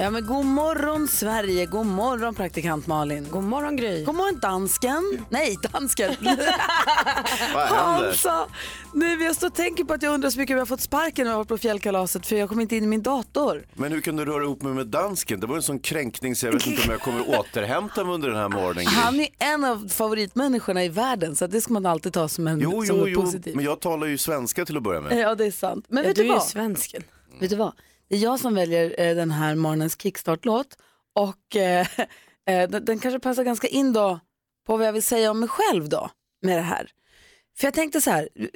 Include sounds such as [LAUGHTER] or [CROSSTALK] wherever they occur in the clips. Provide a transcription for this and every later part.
Ja, men god morgon Sverige, god morgon praktikant Malin. God morgon Gry. God morgon dansken. Nej, dansken. [LAUGHS] Vad händer? Hansa. Nu, jag står och tänker på att jag undrar så mycket om jag har fått sparken när jag har varit på fjällkalaset för jag kom inte in i min dator. Men hur kan du röra ihop mig med dansken? Det var en sån kränkning så jag vet inte om jag kommer återhämta mig under den här morgonen. Gry. Han är en av favoritmänniskorna i världen så det ska man alltid ta som, en, Jo, som jo, något jo, positivt. men jag talar ju svenska till att börja med. Ja, det är sant. Men Ja, vet du du är ju vad? svensken. Vet du vad? Det är jag som väljer eh, den här morgonens kickstart-låt och eh, [LAUGHS] eh, den, den kanske passar ganska in då på vad jag vill säga om mig själv då med det här. För jag tänkte så här, eh,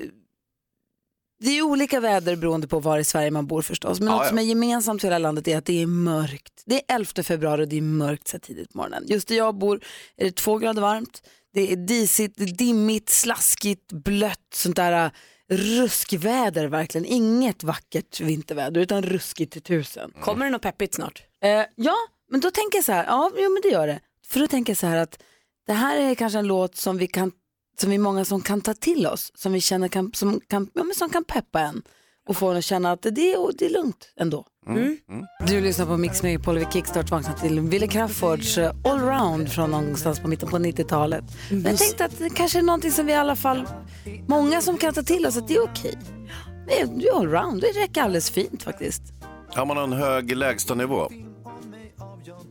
det är olika väder beroende på var i Sverige man bor förstås, men Ja, något ja. som är gemensamt för hela landet är att det är mörkt. Det är 11 februari och det är mörkt så tidigt på morgonen. Just där jag bor är det två grader varmt, det är disigt, det är dimmigt, slaskigt, blött, sånt där ruskväder verkligen. Inget vackert vinterväder utan ruskigt till tusen. Kommer det något peppigt snart? Eh, ja, men då tänker jag så här, ja jo, men det gör det. För då tänker jag så här att det här är kanske en låt som vi kan, som vi är många som kan ta till oss, som vi känner kan, som kan, ja, men som kan peppa en och få en att känna att det, det, är, det är lugnt ändå. Mm. Du lyssnar på Mix Megapol vid Kickstart vaknat till Wille Crafoords eh, Allround från någonstans på mitten på 90-talet. Men jag tänkte att det kanske är någonting som vi i alla fall, många som kan ta till oss att det är okej. Är det är allround, det räcker alldeles fint faktiskt. Har man en hög lägstanivå?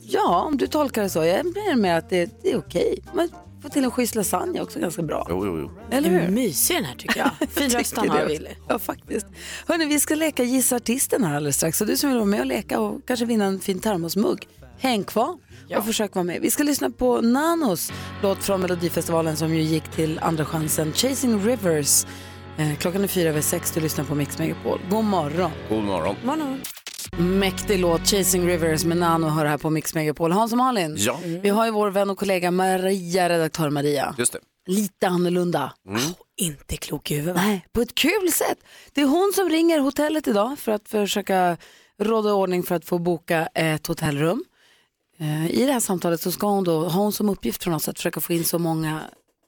Ja, om du tolkar det så. Jag menar med att det, det är okej. Man får till en schysst lasagne också ganska bra. Jo, jo, jo. Eller hur? Mysig den här tycker jag. [LAUGHS] Fin röst han har. Willy. Ja, faktiskt. Hörni, vi ska leka Gissa artisten här alldeles strax. Så du som vill vara med och leka och kanske vinna en fin termosmugg, häng kvar och försök vara med. Vi ska lyssna på Nanos låt från Melodifestivalen som ju gick till Andra chansen, Chasing Rivers. Eh, klockan är fyra över sex, du lyssnar på Mix Megapol. God morgon. God morgon. Morgon. Mäktig låt, Chasing Rivers med Nano hör här på Mix Megapol. Hans och Malin, Ja, vi har ju vår vän och kollega Maria, redaktör Maria. just det. Lite annorlunda. Inte klok i huvudet? Nej, på ett kul sätt. Det är hon som ringer hotellet idag för att försöka råda ordning för att få boka ett hotellrum. Eh, I det här samtalet så ska hon då, ha hon som uppgift från oss att försöka få in så många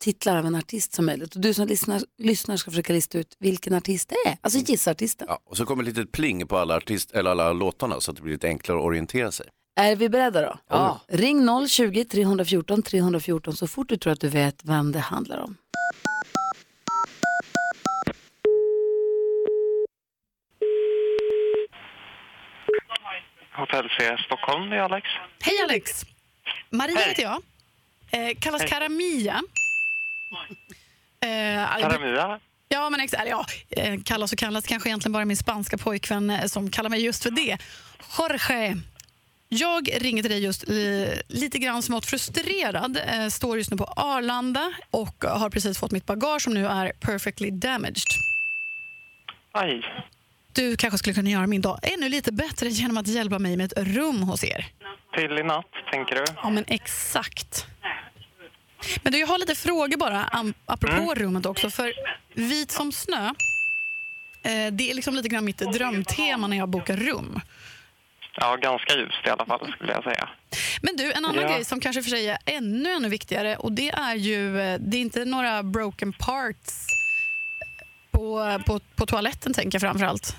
titlar av en artist som möjligt. Och du som lyssnar, lyssnar ska försöka lista ut vilken artist det är. Alltså gissa artisten. Ja, och så kommer ett litet pling på alla, artist, eller alla låtarna så att det blir lite enklare att orientera sig. Är vi beredda då? Ja. Ring 020-314 314 så fort du tror att du vet vem det handlar om. Hotell C Stockholm, det är Alex. Hej Alex! Maria Hej. heter jag. Eh, kallas Karamia. Eh, Karamia. Ja, men ex- eller ja, eh, kallas och kallas kanske egentligen bara min spanska pojkvän eh, som kallar mig just för det. Jorge. Jag ringer till dig just eh, lite grann smått frustrerad. Eh, står just nu på Arlanda och har precis fått mitt bagage som nu är perfectly damaged. Aj. Du kanske skulle kunna göra min dag ännu lite bättre genom att hjälpa mig med ett rum hos er. Till i natt, tänker du? Ja, men exakt. Men du, jag har lite frågor bara, am- apropå rummet också. För vit som snö, eh, det är liksom lite grann mitt drömtema när jag bokar rum. Ja, ganska ljust i alla fall, skulle jag säga. Men du, en annan Ja. grej som kanske för sig är ännu, ännu viktigare och det är ju, eh, det är inte några broken parts på, på, på toaletten tänker jag framför allt.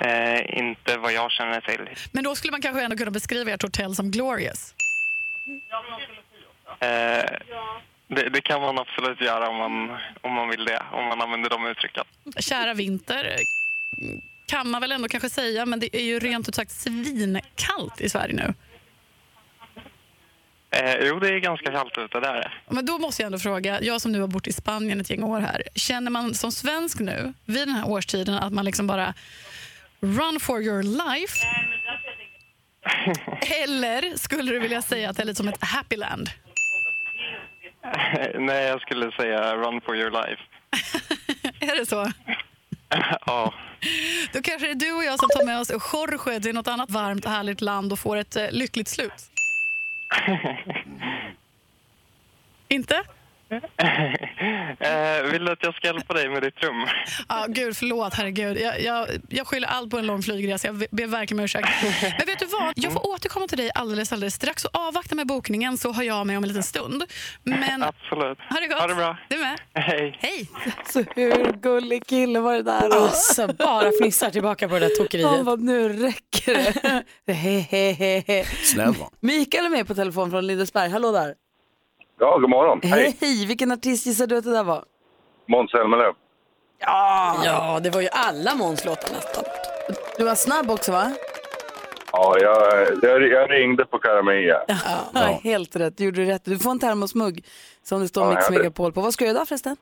Eh, inte vad jag känner till. Men då skulle man kanske ändå kunna beskriva ert hotell som glorious. Eh, det, det kan man absolut göra om man, om man vill det, om man använder de uttrycken. Kära vinter, kan man väl ändå kanske säga, men det är ju rent ut sagt svinkallt i Sverige nu. Eh, jo, det är ganska kallt ute, där. Men då måste jag ändå fråga, jag som nu har bott i Spanien ett gäng år här, känner man som svensk nu vid den här årstiden att man liksom bara run for your life? [LAUGHS] Eller skulle du vilja säga att det är lite som ett happy land? [LAUGHS] Nej, jag skulle säga run for your life. [LAUGHS] är det så? [LAUGHS] ja. Då kanske det är du och jag som tar med oss Jorge till något annat varmt och härligt land och får ett eh, lyckligt slut. Inte? Eh, vill du att jag ska hjälpa dig med ditt rum? Ja, gud, förlåt, herregud. Jag, jag, jag skyller allt på en lång flygresa. Jag ber verkligen om ursäkt. Men vet du vad? Jag får återkomma till dig alldeles, alldeles strax. Och avvakta med bokningen så hör jag mig om en liten stund. Men Absolut. ha det gott. Ha det bra. Du med. Hej. Hej. Så hur gullig kille var det där? då? Alltså, bara fnissar tillbaka på det där Han tokeriet. bara, nu räcker det. [LAUGHS] Snäll va? Mikael är med på telefon från Lindesberg. Hallå där. Ja, god morgon. Hej, Hej, vilken artist gissar du att det där var? Måns Zelmerlöw. Ja, det var ju alla Måns låtar nästan. Du var snabb också va? Ja, jag, jag, jag ringde på Karamia. Ja. Helt rätt, du gjorde rätt. Du får en termosmugg som det står Ja, Mix. Megapol på. Vad ska du göra idag förresten?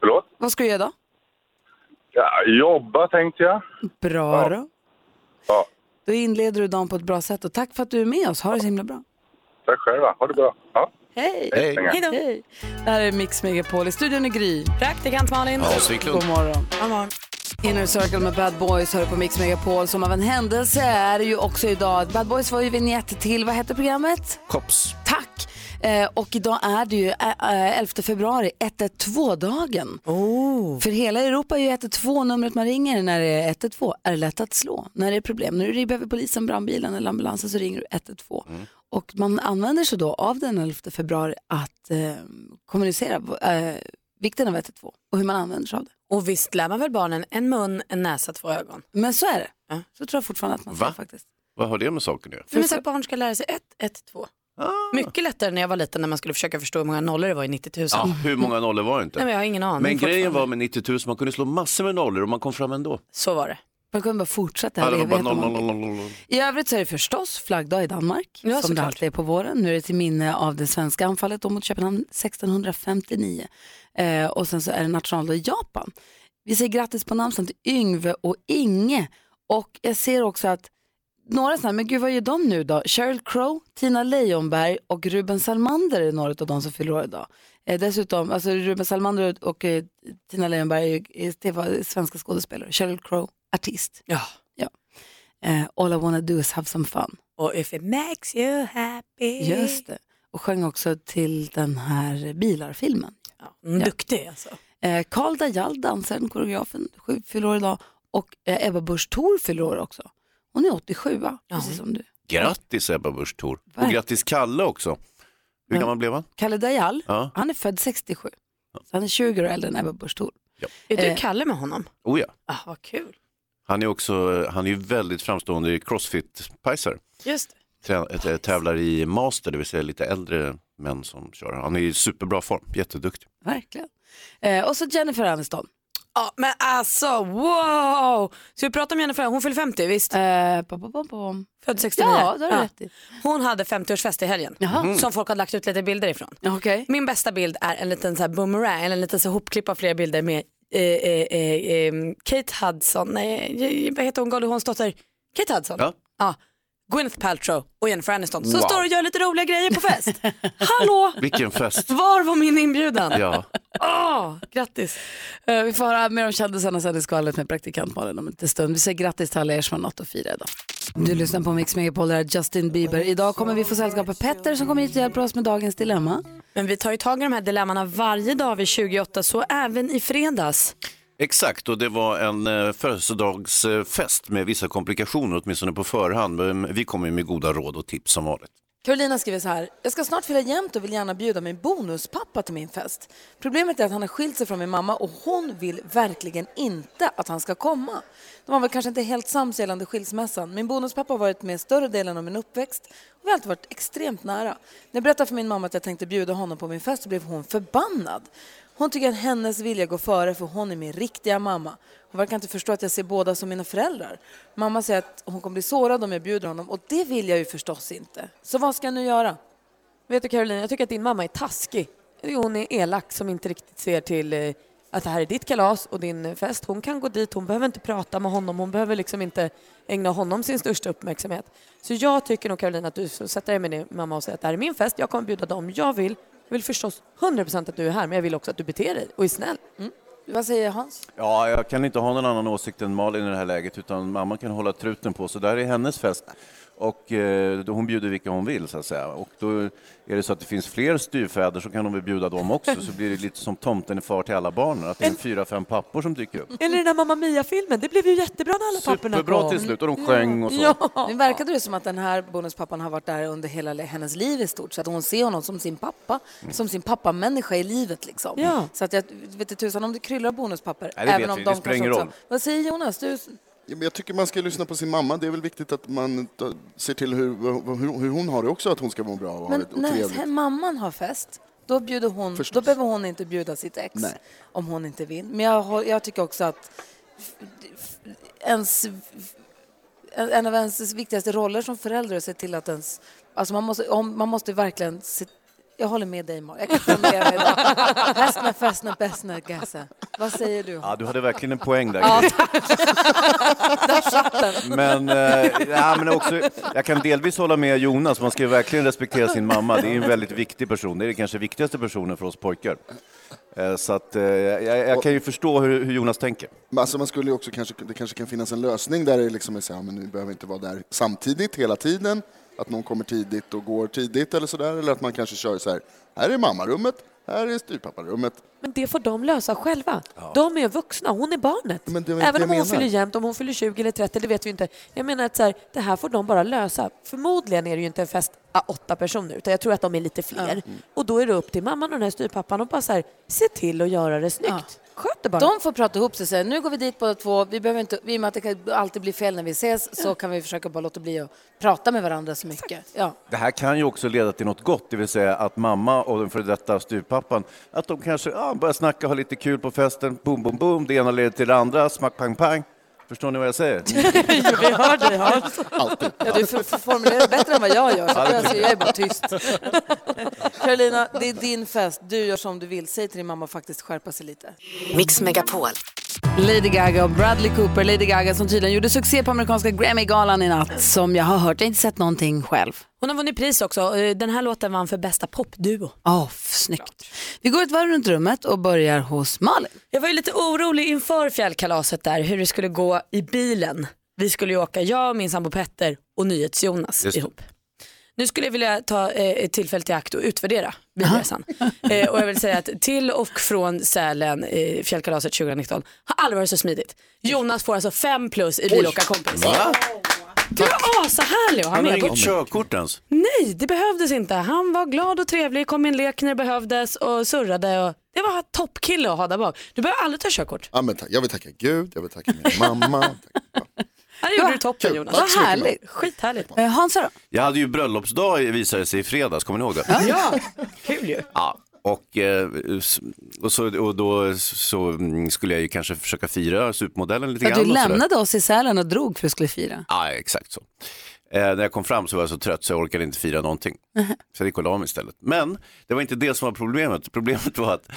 Förlåt? Vad ska du göra idag? Ja, jobba tänkte jag. Bra Ja. då. Ja, Då inleder du dagen på ett bra sätt och tack för att du är med oss. Ha det så himla bra. tack själva. Ha det bra. Ja. Hej! Hej. Hej då. Hej! Det här är Mix Megapol. I studion är Gry. Praktikant Malin. Hans Wiklund. God morgon. God morgon. Inner Circle med Bad Boys hör på Mix Megapol. Som av en händelse är det ju också idag. Bad Boys var ju vignett till, vad hette programmet? Kops. Tack! Eh, och idag är det ju eh, eh, 11 februari, 112-dagen. Oh. För hela Europa är ju 112 numret man ringer när det är 112. Är det lätt att slå? När det är problem, när du behöver polisen, brandbilen eller ambulansen så ringer du 112. Och man använder sig då av den 11 februari att eh, kommunicera eh, vikten av 112 och hur man använder sig av det. Och visst lär man väl barnen en mun, en näsa, två ögon? Men så är det. Ja. Så tror jag fortfarande att man Va? säger faktiskt. Vad har det med saken att göra? För men så att barn ska lära sig ett, ett, två. Mycket lättare när jag var liten när man skulle försöka förstå hur många nollor det var i 90 000. Ja, hur många nollor var det inte? Nej, men jag har ingen aning. Men grejen var med 90 000, man kunde slå massor med nollor och man kom fram ändå. Så var det. Man kunde bara fortsätta. Ja, här noll, noll. I övrigt så är det förstås flaggdag i Danmark, Ja, som det alltid är på våren. Nu är det till minne av det svenska anfallet då mot Köpenhamn 1659. Eh, och sen så är det nationaldag i Japan. Vi säger grattis på namnsdagen till Yngve och Inge. Och jag ser också att några sådana, men gud vad gör de nu då? Sheryl Crow, Tina Leijonberg och Ruben Salmander är några av de som fyller år idag. Eh, dessutom, alltså Ruben Salmander och eh, Tina Leijonberg är, är, TV svenska skådespelare. Sheryl Crow, artist. Ja. Eh, All I wanna do is have some fun. Och if it makes you happy. Just det. Och sjöng också till den här bilarfilmen. Ja, mm, Duktig alltså. Eh, Karl Dajal, dansaren, koreografen, sju- fyller år idag. Och eh, Ebba Busch Thor fyller år också. Hon är 87, va? precis som du. Grattis Ebba Busch Thor. Och grattis Kalle också. Hur Ja. gammal blev han? Kalle Dajal, Ja. han är född 67. Så han är 20 år äldre än Ebba Busch Thor. Är du Eh. Kalle med honom? Oh ja. Ah, vad kul. Han är också, han är ju väldigt framstående crossfit-pajsare. Just det. Trä- Tävlar i master, det vill säga lite äldre män som kör. Han är i superbra form, jätteduktig. Verkligen. Eh, och så Jennifer Aniston. Ja, men alltså wow! Ska vi prata om Jennifer? Hon fyller 50, visst? Eh. Född 69. Ja, det har du rätt i. Hon hade 50-årsfest i helgen Jaha. som folk har lagt ut lite bilder ifrån. Okej. Min bästa bild är en liten så här boomerang, eller en liten så hopklipp av flera bilder med eh, eh, eh, eh, Kate Hudson, nej, vad heter hon, Goldie Hawns dotter? Kate Hudson? Ja. ja. Gwyneth Paltrow och Jennifer Aniston som Wow. står och gör lite roliga grejer på fest. [LAUGHS] Hallå! Vilken fest! Var var min inbjudan? Ja. Åh, grattis! Eh, vi får höra mer om kändisarna sen i skvallret med praktikant Malin om en liten stund. Vi säger grattis till alla er som har något att fira idag. Du lyssnar på Mix Megapol, där är Justin Bieber. Idag kommer vi få sällskap av Petter som kommer hit och hjälper oss med dagens dilemma. Men vi tar ju tag i de här dilemmana varje dag vid 28, så även i fredags. Exakt, och det var en eh, födelsedagsfest med vissa komplikationer, åtminstone på förhand. Men vi kommer med goda råd och tips som vanligt. Carolina skriver så här. Jag ska snart fylla jämnt och vill gärna bjuda min bonuspappa till min fest. Problemet är att han har skilt sig från min mamma och hon vill verkligen inte att han ska komma. De var väl kanske inte helt sams gällande skilsmässan. Min bonuspappa har varit med större delen av min uppväxt och vi har alltid varit extremt nära. När jag berättade för min mamma att jag tänkte bjuda honom på min fest så blev hon förbannad. Hon tycker att hennes vilja går före för hon är min riktiga mamma. Hon verkar inte förstå att jag ser båda som mina föräldrar. Mamma säger att hon kommer bli sårad om jag bjuder honom och det vill jag ju förstås inte. Så vad ska jag nu göra? Vet du Caroline, jag tycker att din mamma är taskig. Hon är elak som inte riktigt ser till eh, att det här är ditt kalas och din fest. Hon kan gå dit, hon behöver inte prata med honom, hon behöver liksom inte ägna honom sin största uppmärksamhet. Så jag tycker nog Caroline att du ska sätta dig med din mamma och säga att det här är min fest, jag kommer bjuda dem jag vill. Jag vill förstås 100% att du är här, men jag vill också att du beter dig och är snäll. Vad säger Hans? Ja, jag kan inte ha någon annan åsikt än Malin i det här läget, utan mamma kan hålla truten på, så där är hennes fest. Och eh, då hon bjuder vilka hon vill så att säga. Och då är det så att det finns fler styvfäder så kan hon väl bjuda dem också. Så blir det lite som tomten är far till alla barnen. Att det är en fyra, fem pappor som dyker upp. Eller den där Mamma Mia-filmen, det blev ju jättebra när alla papporna Superbra kom. till slut och de sjöng och så. Ja. Nu verkade det som att den här bonuspappan har varit där under hela hennes liv i stort. Så att hon ser honom som sin pappa, som sin pappamänniska i livet. Liksom. Ja. Så att jag vet inte tusan om det kryllar bonuspappor. Nej, det vet även om vi. de Det spelar ingen roll. Vad säger Jonas? Du... Jag tycker man ska lyssna på sin mamma. Det är väl viktigt att man ser till hur, hur, hur hon har det också, att hon ska må bra och ha Men det och när trevligt. mamman har fest, då, bjuder hon, Förstås. då behöver hon inte bjuda sitt ex Nej. om hon inte vill. Men jag, jag tycker också att ens, en en av ens viktigaste roller som förälder är att se till att ens... Alltså man, måste, om, man måste verkligen... Se, jag håller med dig, Mar. Jag kan inte med dig idag. Hästna, fästna, bästna, gassa. Vad säger du? Ja, du hade verkligen en poäng där. Ja, [LAUGHS] där satt den. Men, eh, ja, men också, jag kan delvis hålla med Jonas, man ska ju verkligen respektera sin mamma. Det är en väldigt viktig person, det är kanske viktigaste personen för oss pojkar. Eh, Så att, eh, jag, jag kan ju förstå hur, hur Jonas tänker. Men Alltså man skulle ju också kanske, det kanske kan finnas en lösning där det liksom är så här, men ni behöver inte vara där samtidigt hela tiden. Att någon kommer tidigt och går tidigt eller sådär. Eller att man kanske kör så här, här är mammarummet, här är styvpapparummet. Men det får de lösa själva. De är vuxna, hon är barnet. Men det Även om hon menar. fyller jämnt, om hon fyller 20 eller 30, det vet vi inte. Jag menar att så här, det här får de bara lösa. Förmodligen är det ju inte en fest av åtta personer, utan jag tror att de är lite fler. Och då är det upp till mamman och den här styvpappan och bara så här, se till att göra det snyggt. Sköt det bara. De får prata ihop sig och säga nu går vi dit båda två. Vi behöver inte, I och med att det kan alltid blir fel när vi ses så kan vi försöka bara låta bli att prata med varandra så mycket. Ja. Det här kan ju också leda till något gott, det vill säga att mamma och den före detta styvpappan, att de kanske ja, börjar snacka, ha lite kul på festen, boom, boom, boom, det ena leder till det andra, smack, pang, pang. Förstår ni vad jag säger? [LAUGHS] vi hör dig. Hör. Alltid. Ja, du formulerar det bättre än vad jag gör, så jag, jag är bara tyst. [LAUGHS] Carolina, det är din fest. Du gör som du vill. Säg till din mamma att faktiskt skärpa sig lite. Mix Megapol. Lady Gaga och Bradley Cooper. Lady Gaga som tydligen gjorde succé på amerikanska Grammy-galan i natt. Som jag har hört, jag har inte sett någonting själv. Hon har vunnit pris också. Eh, Den här låten vann för bästa popduo. Åh, snyggt. Vi går ett varv runt rummet och börjar hos Malin. Jag var ju lite orolig inför fjällkalaset där, hur det skulle gå i bilen. Vi skulle ju åka, jag, min sambo Petter och NyhetsJonas ihop. Nu skulle jag vilja ta eh, ett tillfälle till akt och utvärdera bilresan. [LAUGHS] eh, och jag vill säga att till och från Sälen, eh, fjällkalaset 2019, har aldrig varit så smidigt. Jonas får alltså fem plus i bilåkarkompis. Du är asahärlig att ha Han har med på. inget körkort ens. Nej, det behövdes inte. Han var glad och trevlig, kom med en lek när det behövdes och surrade. Och det var toppkille att ha där bak. Du behöver aldrig ta körkort. Ja, men tack. Jag vill tacka Gud, jag vill tacka min mamma. Tack. [LAUGHS] Här gjorde du toppen Kul. Jonas. Mycket, härligt. Skithärligt. Eh, Hansa då? Jag hade ju bröllopsdag visade sig i fredags, kommer ni ihåg det? Ja, kul ju. Ja, och, eh, och, så, och då så mm, skulle jag ju kanske försöka fira supermodellen lite grann. att du lämnade oss i Sälen och drog för att skulle fira. Ja, exakt så. Eh, när jag kom fram så var jag så trött så jag orkade inte fira någonting. [LAUGHS] Så jag gick och la mig istället. Men det var inte det som var problemet. Problemet var att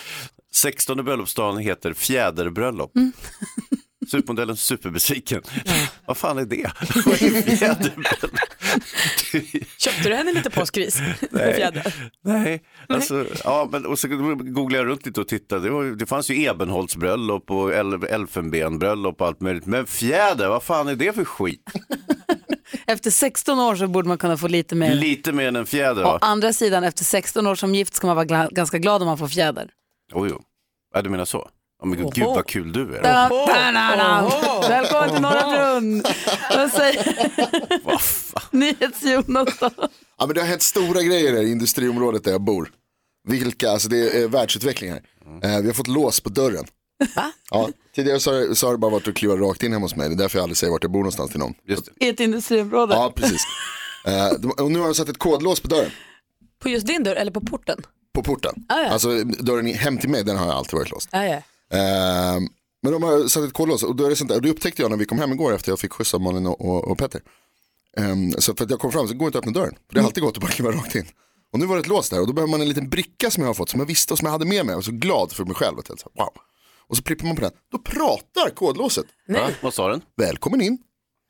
16 bröllopsdagen heter fjäderbröllop. [LAUGHS] Supermodellen superbesviken. [LAUGHS] Vad fan är det? Vad är fjäderbröllop? [LAUGHS] Köpte du henne lite påskris? [LAUGHS] Nej. Nej, alltså, ja, men, och så googlade jag runt lite och tittade. Det, var, det fanns ju ebenholtsbröllop och el, elfenbenbröllop och allt möjligt. Men fjäder, vad fan är det för skit? Efter 16 år så borde man kunna få lite mer. Lite mer än en fjäder Å andra sidan, efter 16 år som gift ska man vara gla- ganska glad om man får fjäder. Oh, jo. Ja, du menar så? Ja, men gud vad kul du är. Da, da, da, da. Välkommen till Norra Brunn. Vad säger? [LAUGHS] NyhetsJonas då? Ja, men det har hänt stora grejer i industriområdet där jag bor. Vilka, alltså det är världsutveckling här. Eh, vi har fått lås på dörren. Ja, tidigare så så har det bara varit att kliva rakt in hemma hos mig. Det är därför jag aldrig säger vart jag bor någonstans till någon. Just det. I ett industriområde. Ja, precis. [LAUGHS] Eh, och nu har de satt ett kodlås på dörren. På just din dörr eller på porten? På porten. Ah, ja. Alltså dörren hem till mig, den har alltid varit låst. Ja, ja. Eh, men de har satt ett kodlås och då är det sånt där. Och det upptäckte jag när vi kom hem igår efter jag fick skjuts av Malin och, och, och Petter. Ehm, så för att jag kom fram så går det inte att öppna dörren. För det har alltid gått att bara kliva rakt in. Och nu var det ett lås där och då behöver man en liten bricka som jag har fått som jag visste och som jag hade med mig. Jag var så glad för mig själv. Att jag, så, wow. Och så prippar man på den. Då pratar kodlåset. Va? Vad sa den? Välkommen in.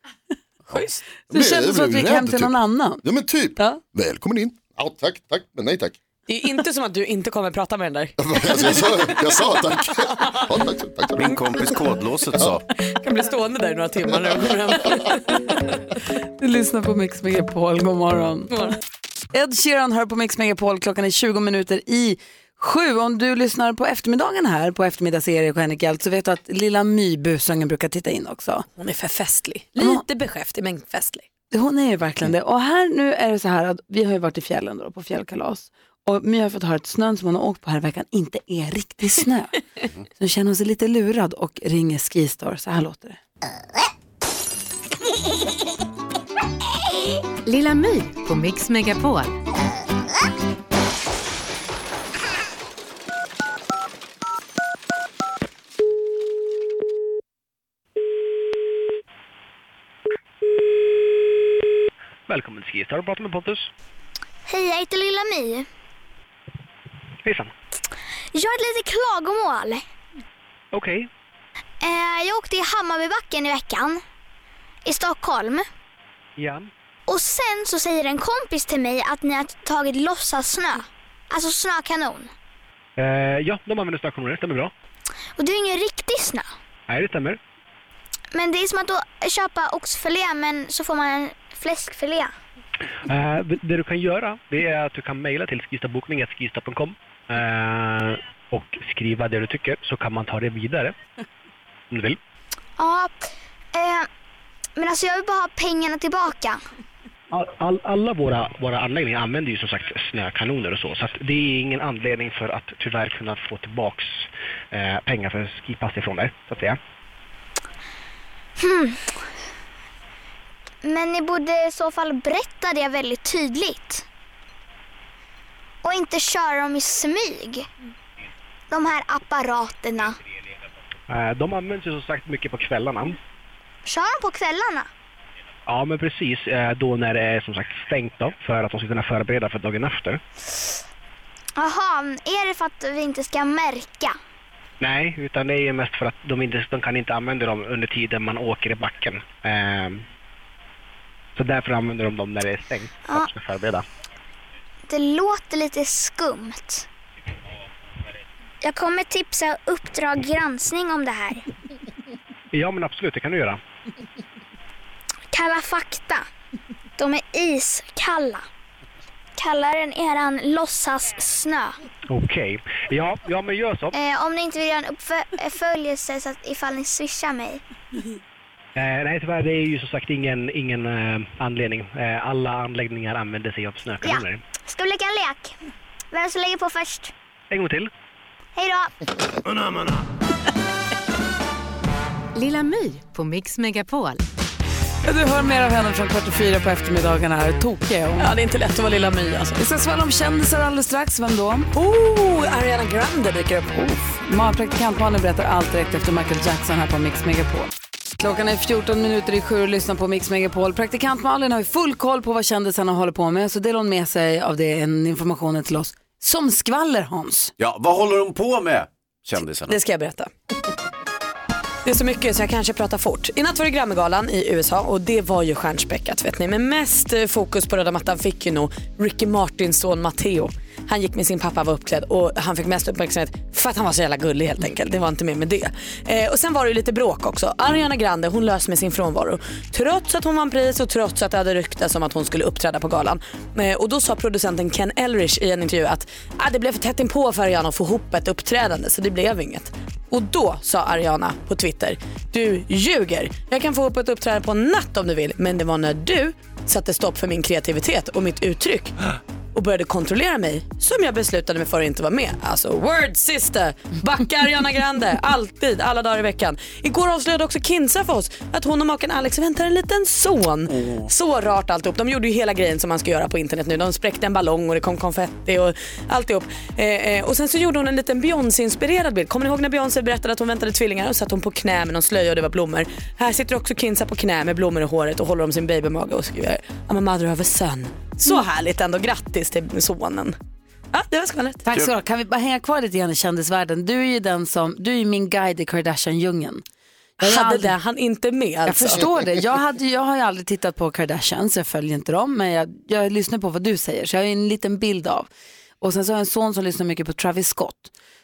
[LAUGHS] Schysst. Det kändes som att vi gick hem till någon typ. annan. Ja men typ. Ja. Välkommen in. Ja tack, tack, men nej tack. Det är inte som att du inte kommer prata med den där. [LAUGHS] Jag, sa, jag sa tack. [LAUGHS] Ja, tack, tack, tack. Min kompis kodlåset sa. kan bli stående där i några timmar när de kommer hem. [LAUGHS] Du lyssnar på Mix Megapol, god morgon. Ed Sheeran hör på Mix Megapol, klockan är 20 minuter i sju. Om du lyssnar på eftermiddagen här på eftermiddags-Erik och Henrik Hjelt så vet du att lilla My busungen brukar titta in också. Hon är för festlig. Lite beskäftig men festlig. Hon är ju verkligen det. Och här nu är det så här att vi har ju varit i fjällen då, på fjällkalas. Och My har fått höra att snön som hon har åkt på här i veckan inte är riktig snö. [LAUGHS] Så nu känner hon sig lite lurad och ringer Skistar. Så här låter det. Lilla My på Mix Megapol. Välkommen till Skistar, prata med Pontus. Hej, jag heter Lilla My. Hejsan. Jag har ett litet klagomål. Okej. Eh, jag åkte i Hammarbybacken i veckan. I Stockholm. Ja. Och sen så säger en kompis till mig att ni har tagit låtsassnö. Alltså snökanon. Eh, ja, de använder snökanoner, stämmer bra. Och det är ingen riktig snö. Nej, det stämmer. Men det är som att då köpa oxfilé men så får man en fläskfilé. Eh, det det du kan göra, det är att du kan mejla till skistabokning.skistar.com eh, och skriva det du tycker, så kan man ta det vidare. [LAUGHS] Om du vill. Ja, eh, men alltså jag vill bara ha pengarna tillbaka. All, all, alla våra, våra anläggningar använder ju som sagt snökanoner och så, så att det är ingen anledning för att tyvärr kunna få tillbaks eh, pengar för skipass ifrån dig, så att säga. Hmm. Men ni borde i så fall berätta det väldigt tydligt. Och inte köra dem i smyg. De här apparaterna. Eh, de används ju som sagt mycket på kvällarna. Kör de på kvällarna? Ja, men precis. eh, Då när det är som sagt stängt då, för att de ska kunna förbereda för dagen efter. Jaha, är det för att vi inte ska märka? Nej, utan det är ju mest för att de, inte, de kan inte använda dem under tiden man åker i backen. Ehm, så därför använder de dem när det är stängt, för att de ska förbereda. Det låter lite skumt. Jag kommer tipsa Uppdrag granskning om det här. Ja, men absolut, det kan du göra. Kalla fakta. De är iskalla. Kallare än eran låtsas-snö. Okej. Ja, ja, men gör så. Eh, om ni inte vill göra en uppföljelse så att ifall ni swishar mig. Eh, nej, tyvärr, det är ju som sagt ingen, ingen eh, anledning. Eh, alla anläggningar använder sig av snökanoner. Ska vi leka en lek? Vem som lägger på först? En gång till. Hej då! Lilla My på Mix Megapol. Ja, du hör mer av henne från kvart och fyra på eftermiddagarna här. Tokig hon. Ja, det är inte lätt att vara Lilla My alltså. Vi ska svara om kändisar alldeles strax. Vem då? Oh, Ariana Grande dyker upp. Oh, praktikant Malin berättar allt direkt efter Michael Jackson här på Mix Megapol. Klockan är 14 minuter i sju och lyssnar på Mix Megapol. Praktikant Malin har ju full koll på vad kändisarna håller på med så delar hon med sig av det en informationen till oss. Som skvaller Hans. Ja, vad håller de på med, kändisarna? Det ska jag berätta. Det är så mycket så jag kanske pratar fort. I natt var det Grammygalan i USA och det var ju stjärnspäckat vet ni. Men mest eh, fokus på röda mattan fick ju nog Ricky Martins son Matteo. Han gick med sin pappa var uppklädd och han fick mest uppmärksamhet för att han var så jävla gullig helt enkelt. Det var inte mer med det. Eh, och sen var det ju lite bråk också. Ariana Grande hon lös med sin frånvaro. Trots att hon vann pris och trots att det hade ryktats om att hon skulle uppträda på galan. Eh, och då sa producenten Ken Elrich i en intervju att ah, det blev för tätt inpå för Ariana att få ihop ett uppträdande så det blev inget. Och då sa Ariana på Twitter, du ljuger. Jag kan få upp ett uppträdande på en natt om du vill, men det var när du satte stopp för min kreativitet och mitt uttryck [GASPS] och började kontrollera mig som jag beslutade mig för att inte vara med. Alltså word sister, backa Ariana Grande, [LAUGHS] alltid, alla dagar i veckan. Igår avslöjade också Kinsa för oss att hon och maken Alex väntar en liten son. Så rart alltihop. De gjorde ju hela grejen som man ska göra på internet nu. De spräckte en ballong och det kom konfetti och alltihop. Eh, eh, och sen så gjorde hon en liten Beyoncé-inspirerad bild. Kommer ni ihåg när Beyoncé berättade att hon väntade tvillingar och satt hon på knä med någon slöja och det var blommor. Här sitter också Kinsa på knä med blommor i håret och håller om sin babymage och skriver I'm a mother of a son. Så härligt ändå. Grattis till sonen. Ja, det var skvallret. Tack så. Kan vi bara hänga kvar lite grann i kändisvärlden? Du är ju den som, du är ju min guide i Kardashian-djungeln. Jag Hade aldrig- det han inte med alltså. Jag förstår det. Jag, hade, jag har ju aldrig tittat på Kardashians, jag följer inte dem, men jag, jag lyssnar på vad du säger, så jag har ju en liten bild av. Och sen så har jag en son som lyssnar mycket på Travis Scott.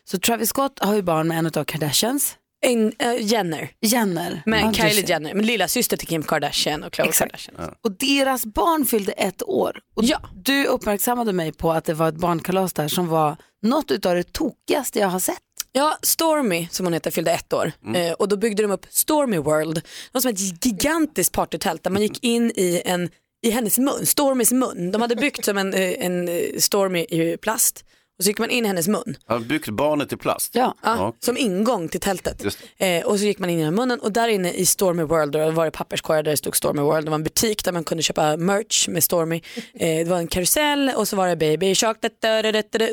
Så Travis Scott har ju barn med en av Kardashians, En, eh, Jenner. Jenner. Men Ja, Kylie. Jenner, men lilla syster till Kim Kardashian och Khloe Kardashian. Och deras barn fyllde ett år. Och Du uppmärksammade mig på att det var ett barnkalas där som var något utav det tokigaste jag har sett. Ja, Stormy som hon heter fyllde ett år eh, och då byggde de upp Stormy World. Det var som ett gigantiskt partytält där man gick in i, en, i hennes mun, Stormys mun. De hade byggt som en, eh, en eh, Stormy i plast och så gick man in i hennes mun. Har han byggt barnet i plast? Ja. Ja, Som ingång till tältet. Eh, och så gick man in i den munnen och där inne i Stormy World, då var det papperskorgar där det stod Stormy World. Det var en butik där man kunde köpa merch med Stormy. Eh, det var en karusell och så var det Baby Shark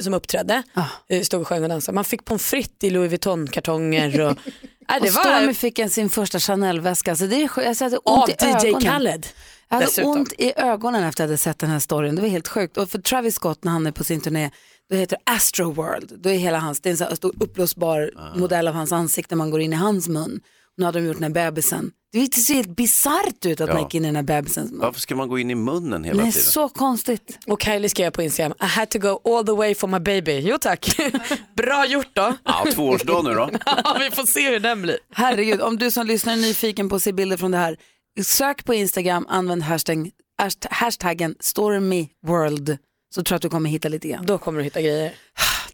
som uppträdde. Eh, stod och sjöng och dansade. Man fick pommes frites i Louis Vuitton-kartonger. Och, [LAUGHS] Nej, det och var Stormy fick en sin första Chanel-väska. Så det är, skö- jag hade ont Av i DJ ögonen. Khaled. Jag hade dessutom. ont i ögonen efter att jag hade sett den här storyn. Det var helt sjukt. Och för Travis Scott när han är på sin turné, då heter det Astro World. Då är hela hans, det är en sån här stor uppblåsbar modell av hans ansikte man går in i hans mun. Nu hade de gjort den här bebisen. Det ser helt bisarrt ut att Ja. man gick in i den här bebisens mun. Varför ska man gå in i munnen hela Det är tiden? så konstigt. Och Kylie skrev på Instagram, I had to go all the way for my baby. Jo tack, [LAUGHS] bra gjort då. Ja, tvåårsdag nu då. [LAUGHS] Ja, vi får se hur den blir. Herregud, om du som lyssnar är nyfiken på att se bilder från det här, sök på Instagram, använd hashtag, hasht- hashtaggen stormyworld så tror jag att du kommer hitta lite grann. Då kommer du hitta grejer.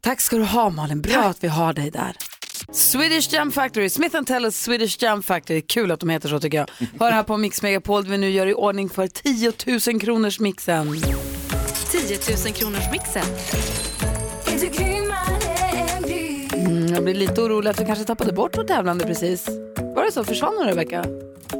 Tack ska du ha Malin, bra att vi har dig där. Swedish Jam Factory, Smith Tellers Swedish Jam Factory, kul att de heter så tycker jag. Hör här på Mix Megapol vi nu gör i ordning för 10 000 kronors mixen. 10 000 kronors mixen. Mm, jag blir lite orolig att vi kanske tappade bort vår tävlande precis. Var det så? Försvann hon Rebecka?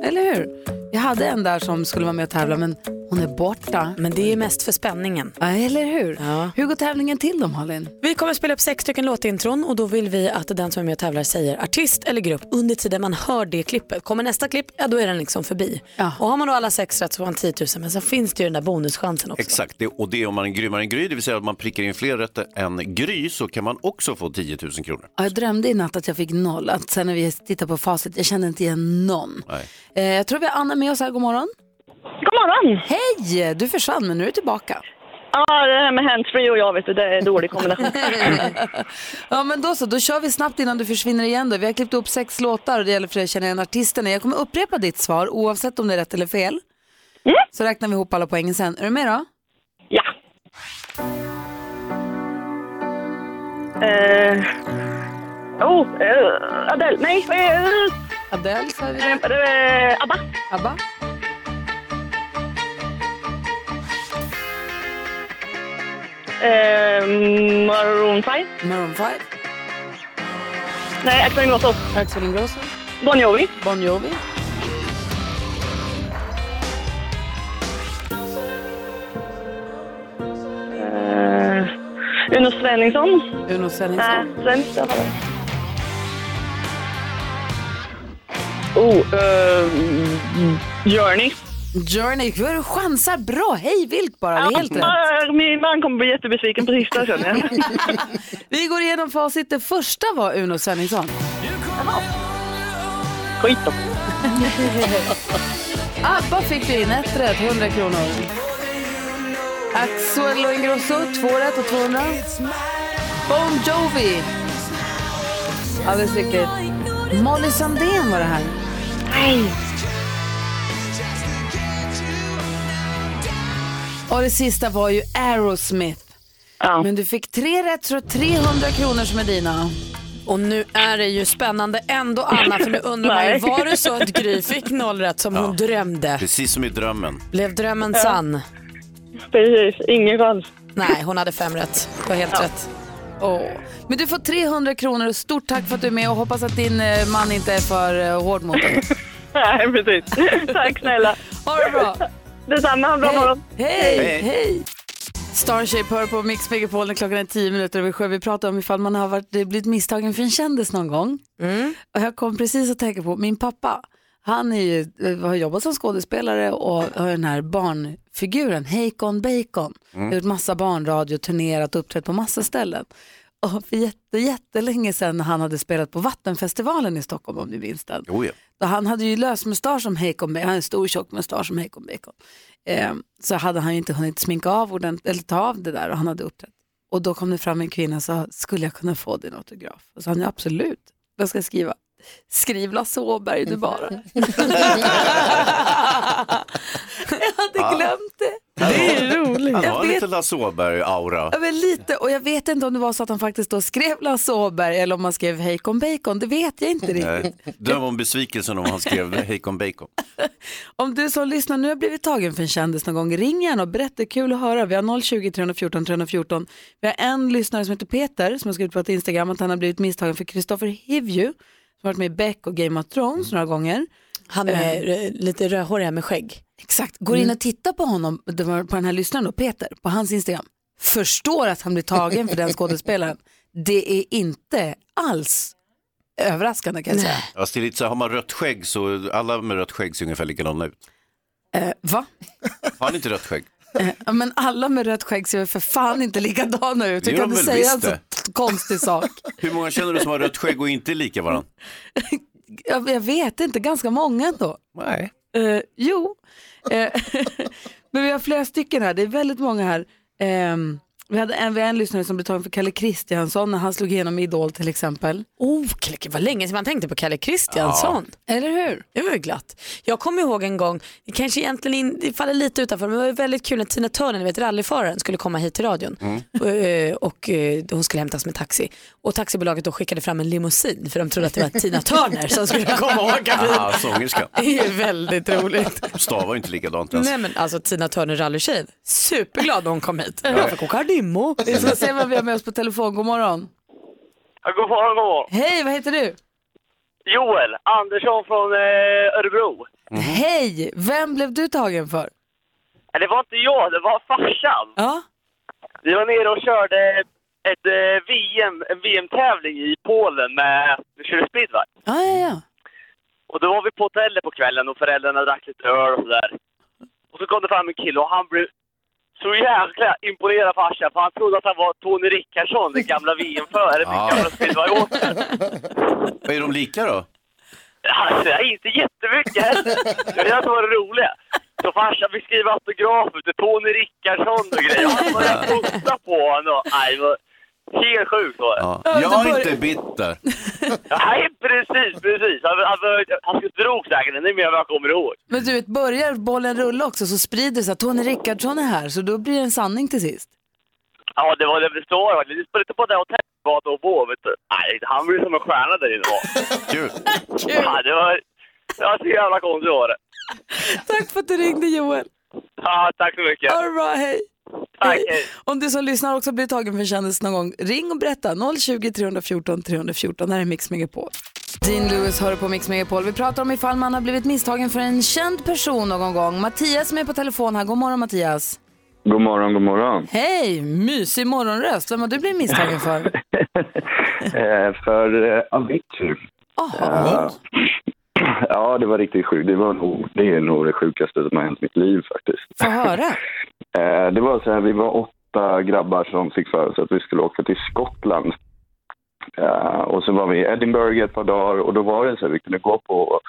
Eller hur? Jag hade en där som skulle vara med och tävla men hon är borta. Men det är mest för spänningen. Ja, eller hur? Hur går tävlingen till då Malin? Vi kommer spela upp sex stycken låtintron och då vill vi att den som är med och tävlar säger artist eller grupp under tiden man hör det klippet. Kommer nästa klipp, ja då är den liksom förbi. Och har man då alla sex rätt så får man 10 000 men så finns det ju den där bonuschansen också. Exakt, det, och det är om man är grymmare än Gry, det vill säga att man prickar in fler rätt än Gry så kan man också få 10 000 kronor. Ja, Jag drömde i natt att jag fick noll. Att sen när vi tittar på facit, jag kände inte igen någon. Nej. Eh, jag tror vi har Anna med oss här, god morgon. God morgon! Hej! Du försvann men nu är du tillbaka. Ja, det här med handsfree och jag vet du, det är en dålig kombination. [LAUGHS] Ja men då så, då kör vi snabbt innan du försvinner igen då. Vi har klippt upp sex låtar och det gäller för dig att känna igen artisterna. Jag kommer upprepa ditt svar oavsett om det är rätt eller fel. Så räknar vi ihop alla poängen sen. Är du med då? Ja. Eh, oh, eh, Adele. Nej, eh, Adele sa vi. eh, ABBA. ABBA. Eh, Maroon 5. Maroon 5. Nej, Axel Ingrosso. Axel Ingrosso. Bon Jovi. Bon Jovi. Eh, Uno Svenningsson. Uno Svenningsson. Nej, svensk Oh, eh, Journey. Journey, du chansar bra, hej vilt bara, det är helt rätt. Ja, Min man kommer bli jättebesviken på sista känner jag. [LAUGHS] Vi går igenom facit. Det första var Uno Svenningsson. Skit då. [LAUGHS] ABBA fick du in, ett rätt, 100 kronor. Axel och Ingrosso, två rätt och 200. Bon Jovi. Alldeles riktigt. Molly Sandén var det här. Nej. Och det sista var ju Aerosmith. Men du fick tre rätt så 300 kronor som är dina. Och nu är det ju spännande ändå Anna för nu undrar man ju, var det så att Gry [LAUGHS] fick noll rätt som hon drömde? Precis som i drömmen. Blev drömmen sann? Precis, ingen chans. Nej, hon hade fem rätt. Det var helt Ja. rätt. Åh. Men du får 300 kronor och stort tack för att du är med och hoppas att din eh, man inte är för eh, hård mot dig. [LAUGHS] Nej, precis. Tack snälla. Ha det bra. Detsamma, ha en bra morgon. Hej, Hej. hej. Starshape hör på Mix Megapol när klockan är 10 minuter över sju. Vi pratar om ifall man har varit, det blivit misstagen för en kändis någon gång. Och jag kom precis att tänka på min pappa. Han är ju, har jobbat som skådespelare och har den här barnfiguren, Hakon Bacon. Mm. Har gjort massa barnradio, turnerat och uppträtt på massa ställen. Och för jätte, jättelänge sedan när han hade spelat på Vattenfestivalen i Stockholm om ni minns den. Oh ja. Då han hade ju lösmustasch som Hakon Bacon, han hade en stor tjock mustasch som Hakon Bacon. Eh, så hade han ju inte hunnit sminka av ordentligt, eller ta av det där och han hade uppträtt. Och då kom det fram en kvinna och sa, skulle jag kunna få din autograf? Och så han, ja absolut, vad ska jag skriva? Skriv Lasse Åberg du bara. [LAUGHS] [LAUGHS] jag hade glömt det. Det är roligt. Han Jag har vet- liten Lasse Åberg-aura. Ja, men lite, och jag vet inte om det var så att han faktiskt då skrev Lasse Åberg eller om han skrev Hejkon Bacon, det vet jag inte riktigt. Nej. Döm om besvikelsen om han skrev Hejkon Bacon. [LAUGHS] Om du som lyssnar nu har blivit tagen för en kändis någon gång, ring gärna och berätta, det är kul att höra. Vi har 020 314 314. Vi har en lyssnare som heter Peter som har skrivit på ett Instagram att han har blivit misstagen för Christopher Hivju som har varit med i Beck och Game of Thrones några gånger. Han är eh, lite rödhårig med skägg. Exakt, går in och tittar på honom, på den här lyssnaren då, Peter, på hans Instagram. Förstår att han blir tagen för den [LAUGHS] skådespelaren. Det är inte alls överraskande kan jag säga. Fast det är lite så här, har man rött skägg så alla med rött skägg ser ungefär likadana ut. Eh, va? [LAUGHS] Har ni inte rött skägg? Eh, ja, men alla med rött skägg ser väl för fan inte likadana ut. Du gör kan de inte väl säga en visst så det. konstig sak. Hur många känner du som har rött skägg och inte är lika varandra? [LAUGHS] Jag, jag vet inte, ganska många ändå. Nej. Eh, jo, Eh, [LAUGHS] men vi har flera stycken här. Det är väldigt många här. Ehm, vi hade en, vi har en lyssnare som blev tagen för Kalle Kristiansson när han slog igenom Idol till exempel. Oh, Kalle, vad länge sedan man tänkte på Kalle Kristiansson. Eller hur? Det var ju glatt. Jag kommer ihåg en gång, det kanske egentligen in, det faller lite utanför, men det var väldigt kul när Tina Turner, ni vet rallyföraren, skulle komma hit till radion. Och, eh, och eh, hon skulle hämtas med taxi. Och taxibolaget då skickade fram en limousin för de trodde att det var Tina Turner som skulle [LAUGHS] komma och åka bil. Sångerska. [LAUGHS] Det är väldigt roligt. Stavar ju inte likadant ens. Nej men alltså Tina Turner rallytjej, superglad när hon kom hit. Fick åka limo. Vi ska se vad vi har med oss på telefon. God morgon. Ja, god morgon, god morgon. Hej, vad heter du? Joel Andersson från eh, Örebro. Hej, vem blev du tagen för? Nej, Det var inte jag, det var farsan. Ja. Vi var nere och körde ett eh, VM, en VM-tävling i Polen med vi körde speedway. Ja, ja, ja. Och då var vi på hotellet på kvällen och föräldrarna drack lite öl och sådär. Och så kom det fram en kille och han blev så jäkla imponerad farsan för han trodde att han var Tony Rickardsson, den gamla VM-föraren, Ja. gamla speedwayåkaren. Vad är de lika då? Alltså, inte jättemycket heller. Det är det som var det roliga. Så farsan fick skriva autografer till Tony Rickardsson och grejer. Han började putta [LAUGHS] på honom. Nej, det var helt sjukt var det. Ja. Jag är inte bitter. [LAUGHS] Nej, precis, precis. Han, han, han drog säkert ännu mer än vad jag kommer ihåg. Men du vet, börjar bollen rulla också så sprider det sig att Tony Rickardsson är här så då blir det en sanning till sist. Ja, det var det det står. Vi spelade inte på det hotellet, gata och bo, vet du. Nej, han blev som en stjärna där inne. [LAUGHS] Kul. Ja, det var, det var så jävla konstigt var det. Tack för att du ringde Joel. Ja, tack så mycket. Ha det bra, hej. Tack, hej. Om du som lyssnar också blir tagen för en kändis någon gång, ring och berätta. 020 314 314. Det här är Mix Megapol. Dean Lewis hör på Mix Megapol. Vi pratar om ifall man har blivit misstagen för en känd person någon gång. Mattias som är på telefon här. God morgon Mattias. God morgon, god morgon. Hej, mysig morgonröst. Vem har du blivit misstagen för? [LAUGHS] Eh, för eh, Avicii. Eh, [CLEARS THROAT] ja, det var riktigt sjukt. Det, var nog, det är nog det sjukaste som har hänt i mitt liv faktiskt. Få höra. [LAUGHS] Eh, det var så här, vi var åtta grabbar som fick för oss att vi skulle åka till Skottland. Eh, och så var vi i Edinburgh ett par dagar och då var det så här, vi kunde gå på,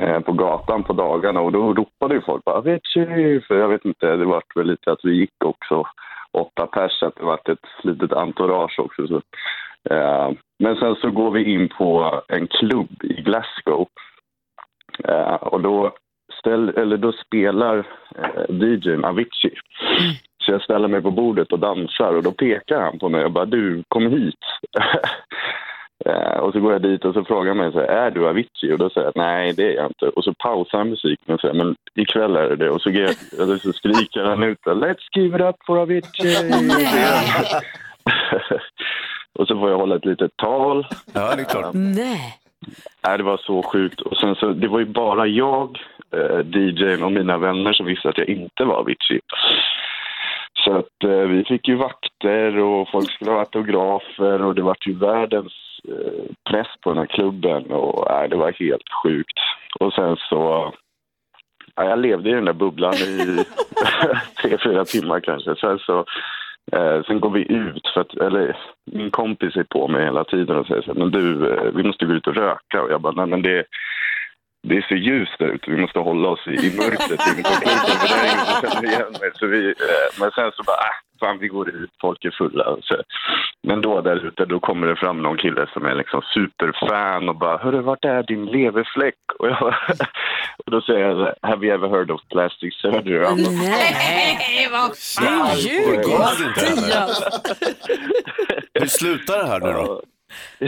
eh, på gatan på dagarna och då ropade ju folk bara Avicii, för jag vet inte, det var väl lite att vi gick också åtta pers, att det var ett litet entourage också. Så. Eh, men sen så går vi in på en klubb i Glasgow Eh, och då, ställ, eller då spelar eh, DJn Avicii. Så jag ställer mig på bordet och dansar och då pekar han på mig och bara du, kom hit. [LAUGHS] Eh, och så går jag dit och så frågar han mig så här, är du Avicii? Och då säger jag nej det är jag inte. Och så pausar han musiken och säger men ikväll är det det. Och så, så skriker han ut Let's give it up for Avicii! [LAUGHS] [LAUGHS] och så får jag hålla ett litet tal. Ja, det är klart. Nej. Nej, det var så sjukt. Och sen så, det var ju bara jag, eh, DJn och mina vänner som visste att jag inte var Avicii. Så att eh, vi fick ju vakter och folk skulle ha autografer och det var ju världens eh, press på den här klubben och nej, det var helt sjukt. Och sen så, ja, jag levde i den där bubblan i [LAUGHS] tre, fyra timmar kanske. Sen så Eh, sen går vi ut, för att, eller min kompis är på mig hela tiden och säger så här, men du, eh, vi måste gå ut och röka. Och jag bara, nej men det, det så ljust ute, vi måste hålla oss i, i mörkret inne på klubben, för det är ingen som känner igen mig. Så vi, eh, men sen så bara, äh, fan vi går ut, folk är fulla. Så. Men då där ute, då kommer det fram någon kille som är liksom superfan och bara, hörru, vart är din leverfläck? Och, jag, [LAUGHS] och då säger jag, have you ever heard of plastic surgery? Bara, Nej, vad fan. Du ljuger. [LAUGHS] Hur slutar det här nu då? [LAUGHS]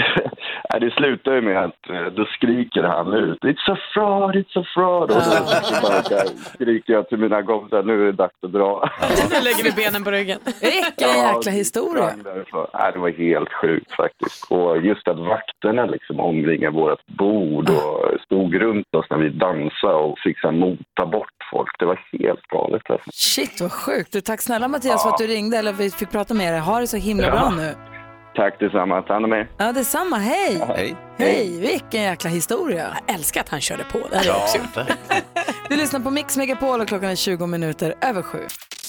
Nej, det slutar ju med att eh, då skriker han ut It's a fraud, it's a fraud. Och så bara så här skriker jag till mina kompisar, nu är det dags att dra. Nu lägger vi benen på ryggen. Vilken jäkla historia. Nej, det var helt sjukt faktiskt. Och just att vakterna liksom omringade vårt bord och stod runt oss när vi dansade och fick så mota bort folk. Det var helt galet. Alltså. Shit vad sjukt. Du, tack snälla Mattias för att du ringde eller vi fick prata med dig. Ha det så himla Ja. bra nu. Tack detsamma, ta hand om er. Ja, detsamma. Hej! Hej. Hej, vilken jäkla historia. Jag älskar att han körde på. Det hade jag också gjort. [LAUGHS] Du lyssnar på Mix Megapol och klockan är 20 minuter över sju.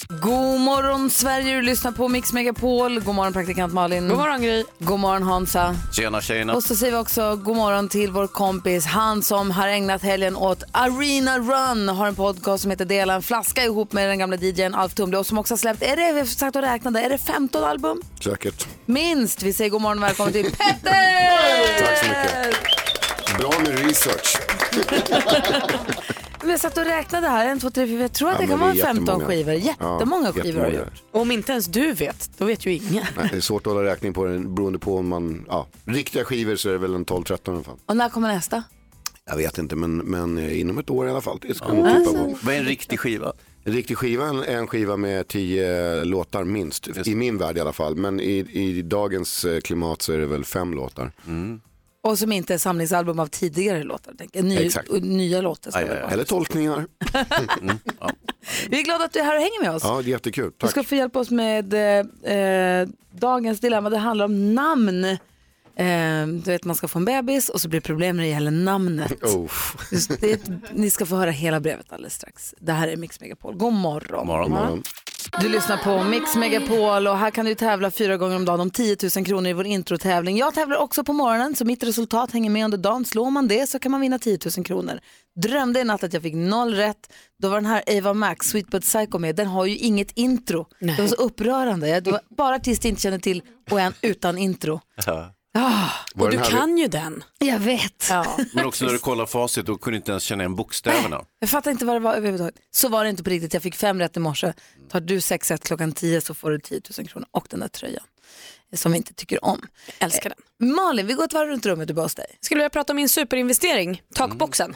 God morgon Sverige, du lyssnar på Mix Megapol. God morgon praktikant Malin. God morgon Gry. God morgon Hansa. Tjena tjejerna. Och så säger vi också god morgon till vår kompis, han som har ägnat helgen åt Arena Run, har en podcast som heter Dela en flaska ihop med den gamla DJn Alf Tumle och som också har släppt, är det, vi har sagt och räknade, är det 15 album? Säkert. Minst. Vi säger god morgon och välkommen till [LAUGHS] Petter! Tack så mycket. Bra med research. [LAUGHS] Vi har satt och räknade här, en, två, tre, fyra, jag tror att Ja, det kan vara det är 15 jättemånga. skivor. Jättemånga Ja, skivor har jättemånga. gjort. Och om inte ens du vet, då vet ju ingen. Nej, det är svårt att hålla räkning på den beroende på om man, ja, riktiga skivor så är det väl en 12-13 i alla fall. Och när kommer nästa? Jag vet inte men, men eh, inom ett år i alla fall. Det ska Ja. tippa på. Vad är en riktig skiva? En riktig skiva är en skiva med tio låtar minst. I min värld i alla fall. Men i, i dagens eh, klimat så är det väl fem låtar. Och som inte är samlingsalbum av tidigare låtar. tänker jag. Ny, nya låtar. Aj. Eller tolkningar. [LAUGHS] Vi är glada att du är här och hänger med oss. Ja, det är jättekul. Du Tack. ska få hjälpa oss med eh, eh, dagens dilemma. Det handlar om namn. Eh, du vet, man ska få en bebis och så blir det problem när det gäller namnet. [LAUGHS] Oh. Det, ni ska få höra hela brevet alldeles strax. Det här är Mix Megapol. God morgon. morgon. morgon. Du lyssnar på Mix Megapol och här kan du tävla fyra gånger om dagen om 10 000 kronor i vår introtävling. Jag tävlar också på morgonen så mitt resultat hänger med under dagen. Slår man det så kan man vinna 10 000 kronor. Drömde i natt att jag fick noll rätt. Då var den här Ava Max, Sweet But Psycho med. Den har ju inget intro. Det var så upprörande. Det var bara artist jag inte känner till och en utan intro. Ah, Var Och du kan ju den. jag vet. Men också när du kollar facit, då kunde du inte ens känna igen bokstäverna. Jag fattar inte vad det var överhuvudtaget. Så var det inte på riktigt. Jag fick fem rätt i morse. Tar du sex rätt klockan tio så får du 10 000 kronor och den där tröjan. Som vi inte tycker om. Jag älskar den. Eh, Malin, vi går ett varv runt rummet och hos dig. Skulle vilja prata om min superinvestering, takboxen.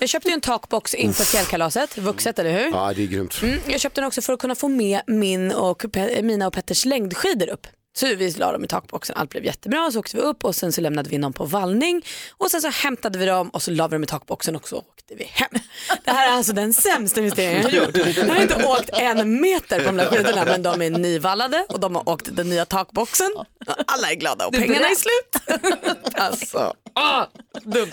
Jag köpte ju en takbox inför fjällkalaset, vuxet eller hur? Ja, det är grymt. Mm, jag köpte den också för att kunna få med min och Pe- mina och Petters längdskidor upp. Så vi la dem i takboxen, allt blev jättebra. Så åkte vi upp och sen så lämnade vi in dem på vallning. Och sen så hämtade vi dem och så la vi dem i takboxen och så åkte vi hem. Det här är alltså den sämsta investeringen jag har gjort. Jag har inte åkt en meter på de där skidorna men de är nyvallade och de har åkt den nya takboxen. Alla är glada och pengarna är slut. [LAUGHS] Alltså, ah, dumt.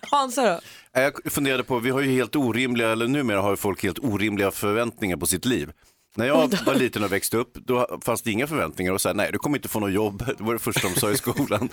Hansa då? Jag funderade på, vi har ju helt orimliga, eller numera har ju folk helt orimliga förväntningar på sitt liv. När jag var liten och växte upp, då fanns det inga förväntningar och så här, nej du kommer inte få något jobb, [LAUGHS] det var det första de sa i skolan.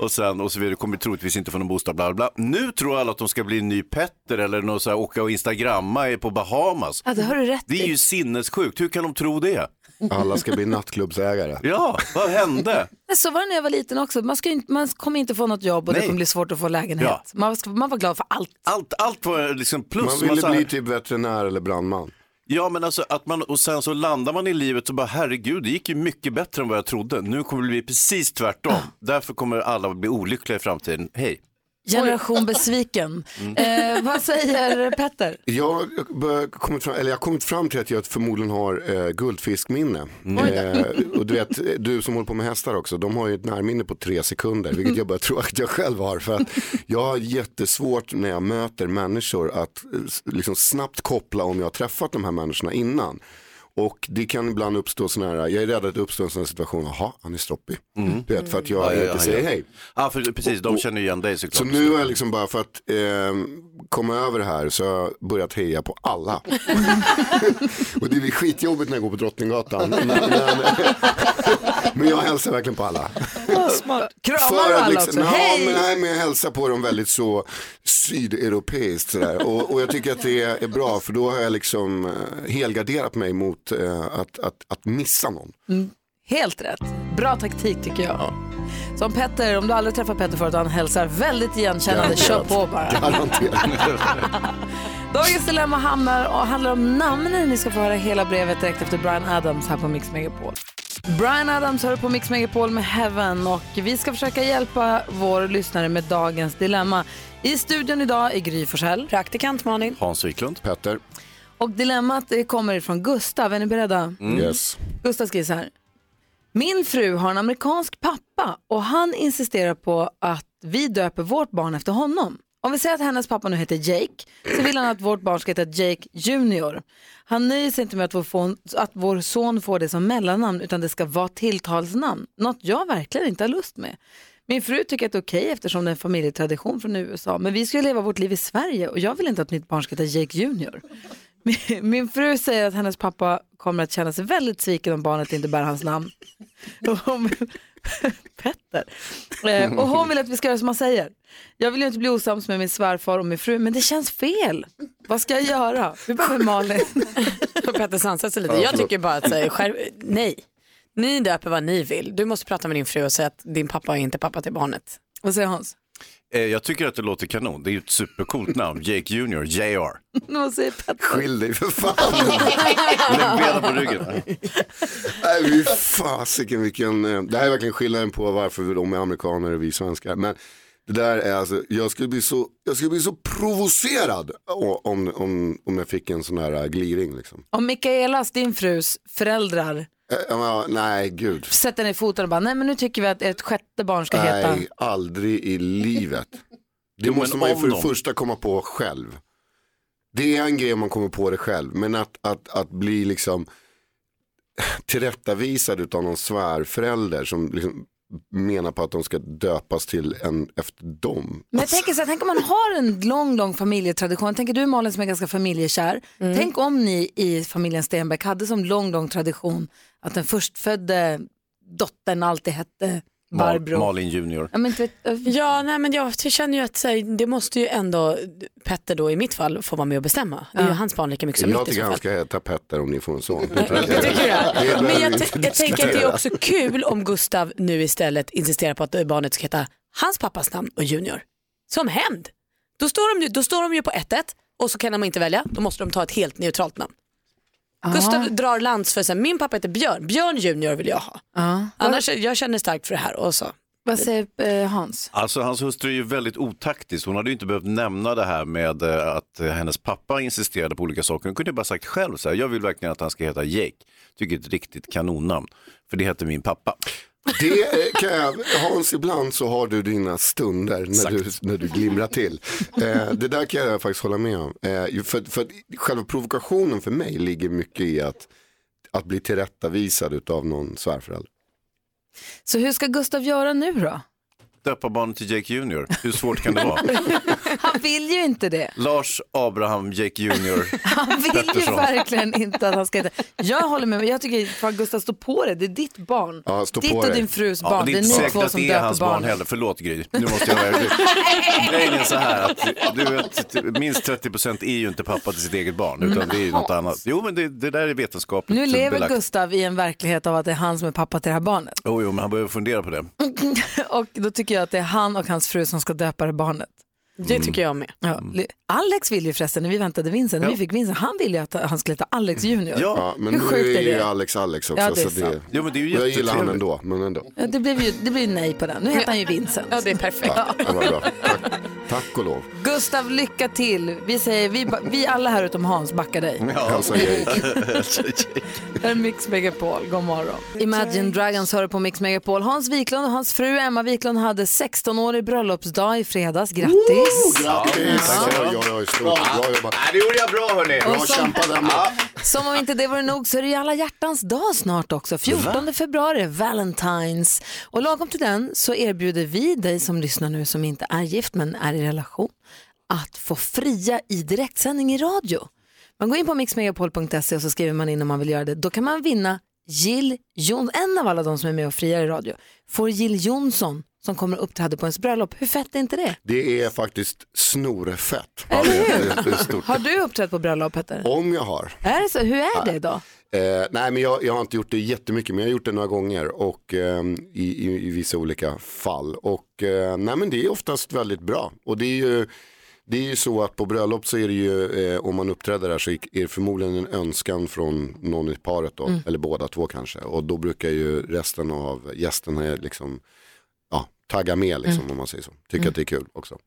och sen, och så vidare, du kommer troligtvis inte få någon bostad, bla bla. Nu tror alla att de ska bli en ny Petter eller något så här, åka och instagramma på Bahamas. Ja, det har du rätt Det är ju sinnessjukt, hur kan de tro det? Alla ska bli nattklubbsägare. Ja, vad hände? Så var det när jag var liten också. Man, ska ju inte, man kommer inte få något jobb och det Nej. kommer bli svårt att få lägenhet. Ja. Man, ska, man var glad för allt. Allt, allt var liksom plus. Man ville sa- bli typ veterinär eller brandman. Ja, men alltså att man, och sen så landar man i livet och bara herregud, det gick ju mycket bättre än vad jag trodde. Nu kommer det bli precis tvärtom. [CLEARS THROAT] Därför kommer alla bli olyckliga i framtiden. Hej. Generation besviken. Eh, vad säger Petter? Jag har kommit fram, eller jag har kommit fram till att jag förmodligen har eh, guldfiskminne. Eh, och du vet, du som håller på med hästar också, de har ju ett närminne på tre sekunder, vilket jag bara tror att jag själv har. För att jag har jättesvårt när jag möter människor att eh, liksom snabbt koppla om jag har träffat de här människorna innan. Och det kan ibland uppstå sådana här, jag är rädd att det uppstår en sån här situation, jaha, han är stroppig. Du vet, för att jag Ja, inte ja, säger ja. hej. Ja, för precis, de känner igen dig såklart. Så nu har jag liksom bara för att eh, kom över här så har jag börjat heja på alla. [LAUGHS] och det blir skitjobbigt när jag går på Drottninggatan. Men, [LAUGHS] jag hälsar verkligen på alla. Smart. Kramar För du alla liksom, också? Hej! men, nej, men jag hälsar på dem väldigt så sydeuropeiskt sådär. Och, och jag tycker att det är bra för då har jag liksom eh, helgarderat mig mot eh, att, att, att missa någon. Mm, helt rätt. Bra taktik tycker jag. Som Petter, om du aldrig träffat Petter förut och han hälsar väldigt igenkännande, kör på bara. [LAUGHS] Dagens dilemma hamnar, och handlar om namnen. Ni ska få höra hela brevet direkt efter Brian Adams här på Mix Megapol. Brian Adams hör på Mix Megapol med Heaven och vi ska försöka hjälpa vår lyssnare med dagens dilemma. I studion idag är Gry Forssell. Praktikant Malin. Hans Wiklund. Petter. Och dilemmat kommer ifrån Gustav. Är ni beredda? Mm. Yes. Gustav skriver så här. Min fru har en amerikansk pappa och han insisterar på att vi döper vårt barn efter honom. Om vi säger att hennes pappa nu heter Jake så vill han att vårt barn ska heta Jake Junior. Han nöjer sig inte med att vår, fon, att vår son får det som mellannamn utan det ska vara tilltalsnamn. Något jag verkligen inte har lust med. Min fru tycker att det är okej eftersom det är en familjetradition från USA men vi ska ju leva vårt liv i Sverige och jag vill inte att mitt barn ska heta Jake Junior. Min, fru säger att hennes pappa kommer att känna sig väldigt sviken om barnet inte bär hans namn. Och hon, Petter. Eh, och hon vill att vi ska göra som han säger. Jag vill ju inte bli osams med min svärfar och min fru, men det känns fel. Vad ska jag göra? Vi behöver Malin. [LAUGHS] Petter sansar sig lite. Ja, Jag tycker bara att säga, skär, nej. Ni döper vad ni vill. Du måste prata med din fru och säga att din pappa är inte pappa till barnet. Vad säger Hans? Eh, Jag tycker att det låter kanon. Det är ju ett supercoolt namn. Jake Junior, JR. Vad säger Petter? Skilj dig för fan. Lägg benen på ryggen. Nej, fy fasiken vilken, eh, det här är verkligen skillnaden på varför de är amerikaner och vi svenskar. Men det där är alltså, jag skulle bli så, jag skulle bli så provocerad om, om, om jag fick en sån här äh, gliring liksom. Om Mikaelas, din frus föräldrar, Eh, ja, nej, gud. sätter ner foten och bara, nej men nu tycker vi att ett sjätte barn ska heta. Nej, aldrig i livet. Det Jo, måste man ju för det de- första komma på själv. Det är en grej om man kommer på det själv, men att, att, att bli liksom tillrättavisad av någon svärförälder som liksom menar på att de ska döpas till en efter dem. Men jag tänker så här, tänk om man har en lång, lång familjetradition. Tänker du Malin som är ganska familjekär. Tänk om ni i familjen Stenbeck hade som lång, lång tradition att den förstfödde dottern alltid hette Barbro. Malin Junior. Ja, men, inte vet- Ja, nej, men jag känner ju att så här, det måste ju ändå Petter då i mitt fall få vara med och bestämma. Det är ju hans barn lika mycket som Jag mitt i tycker han ska heta Petter om ni får en son. [LAUGHS] Tycker Men jag, jag tänker att det är också kul om Gustav nu istället insisterar på att barnet ska heta hans pappas namn och Junior. Som hämnd. Då står de ju, då står de ju på 1-1 och så kan de inte välja. Då måste de ta ett helt neutralt namn. Gustav drar lans för sig, min pappa heter Björn, Björn Junior vill jag ha. Ja. Annars, jag känner starkt för det här och så. Vad säger eh, Hans? Alltså hans hustru är ju väldigt otaktisk. Hon hade ju inte behövt nämna det här med eh, att eh, hennes pappa insisterade på olika saker. Hon kunde ju bara sagt själv så här, jag vill verkligen att han ska heta Jake. Tycker det är ett riktigt kanonnamn. För det heter min pappa. Det eh, kan jag, Hans, ibland så har du dina stunder när du, när du glimrar till. Eh, det där kan jag faktiskt hålla med om. Eh, för, för själva provokationen för mig ligger mycket i att, att bli tillrättavisad av någon svärförälder. Så hur ska Gustav göra nu då? Döpa barnet till Jake Junior. Hur svårt kan det vara? [LAUGHS] Han vill ju inte det. Lars Abraham Jake Junior. [LAUGHS] Han vill ju Pettersson. verkligen inte att han ska heta. Jag håller med, men jag tycker fan Gustav stå på det. Det är ditt barn. Ja, stå ditt på och dig. din frus Ja, barn. det det är är inte ni säkert två att som det är döper hans barn heller. Förlåt Gry. Nu måste jag vara [LAUGHS] Grejen är så här att du vet, minst 30% är ju inte pappa till sitt eget barn. Utan det är ju något annat. Jo men det, det där är vetenskapligt Nu lever belagt. Gustav i en verklighet av att det är han som är pappa till det här barnet. Jo, jo, men han behöver fundera på det. och då tycker jag att det är han och hans fru som ska döpa det barnet. Det tycker jag med. Ja. Alex vill ju förresten, när vi väntade Vincent, när vi fick Vincent, han ville ju att han skulle heta Alex Junior. Ja, men Hur nu är är ju det? Alex Alex också. Ja, det är så sant. Jo, men det är ju jag gillar han jättetrevligt. ändå, men ändå. Ja, det blev ju det blev ju nej på den. Nu heter han ju Vincent. Ja, det är perfekt. Ja, det var bra. Tack, [LAUGHS] tack och lov. Gustav, lycka till. Vi, säger, vi, ba- vi alla här utom Hans backar dig. Hälsa Jake. Här är Mix Megapol, god morgon. Imagine Dragons hör på Mix Megapol. Hans Wiklund och hans fru Emma Wiklund hade 16-årig bröllopsdag i fredags. Grattis! Grattis! Oj, oj, oj, stort. Bra jobbat. det gjorde jag bra hörni. Bra som- kämpat Emma. Som om inte det vore nog så är det ju alla hjärtans dag snart också. 14 februari, Valentine's. Och lagom till den så erbjuder vi dig som lyssnar nu som inte är gift men är i relation att få fria i direktsändning i radio. Man går in på mixmegapol.se och så skriver man in om man vill göra det. Då kan man vinna Jill Johnson, en av alla de som är med och friar i radio, får Jill Johnson som kommer och uppträder på ens bröllop. Hur fett är inte det? Det är faktiskt snorfett. Ja, det, är, det är stort. Har du uppträtt på bröllop Petter? Om jag har. Är det så? Hur är det då? Eh, nej men jag, jag har inte gjort det jättemycket men jag har gjort det några gånger och eh, i, i, i vissa olika fall. Och eh, nej men det är oftast väldigt bra. Och det är ju, det är ju så att på bröllop så är det ju, eh, om man uppträder där så är det förmodligen en önskan från någon i paret då, Mm. eller båda två kanske. Och då brukar ju resten av gästerna liksom, tagga med liksom Mm. om man säger så. Tycker att det är kul också.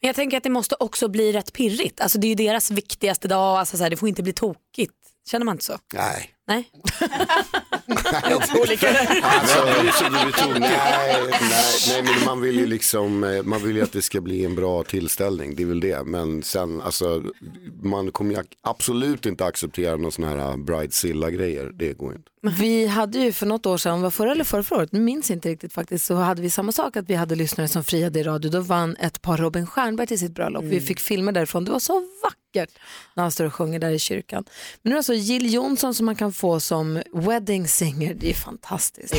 Men jag tänker att det måste också bli rätt pirrigt. Alltså det är ju deras viktigaste dag, alltså så här, det får inte bli tokigt. Känner man inte så? Nej. Nej. [LAUGHS] Alltså, nej, nej, nej, men man vill ju liksom, eh, man vill ju att det ska bli en bra tillställning, det är väl det. Men sen, alltså, man kommer ju absolut inte acceptera någon sån här bridezilla grejer, det går inte. Vi hade ju för något år sedan, var förra eller förra, förra året, nu minns inte riktigt faktiskt, så hade vi samma sak att vi hade lyssnare som friade i radio. Då vann ett par Robin Stjernberg till sitt bröllop. Vi fick filmer därifrån, det var så vackert när han står och sjunger där i kyrkan. Men nu är det alltså Jill Johnson som man kan få som wedding singer, det är fantastiskt.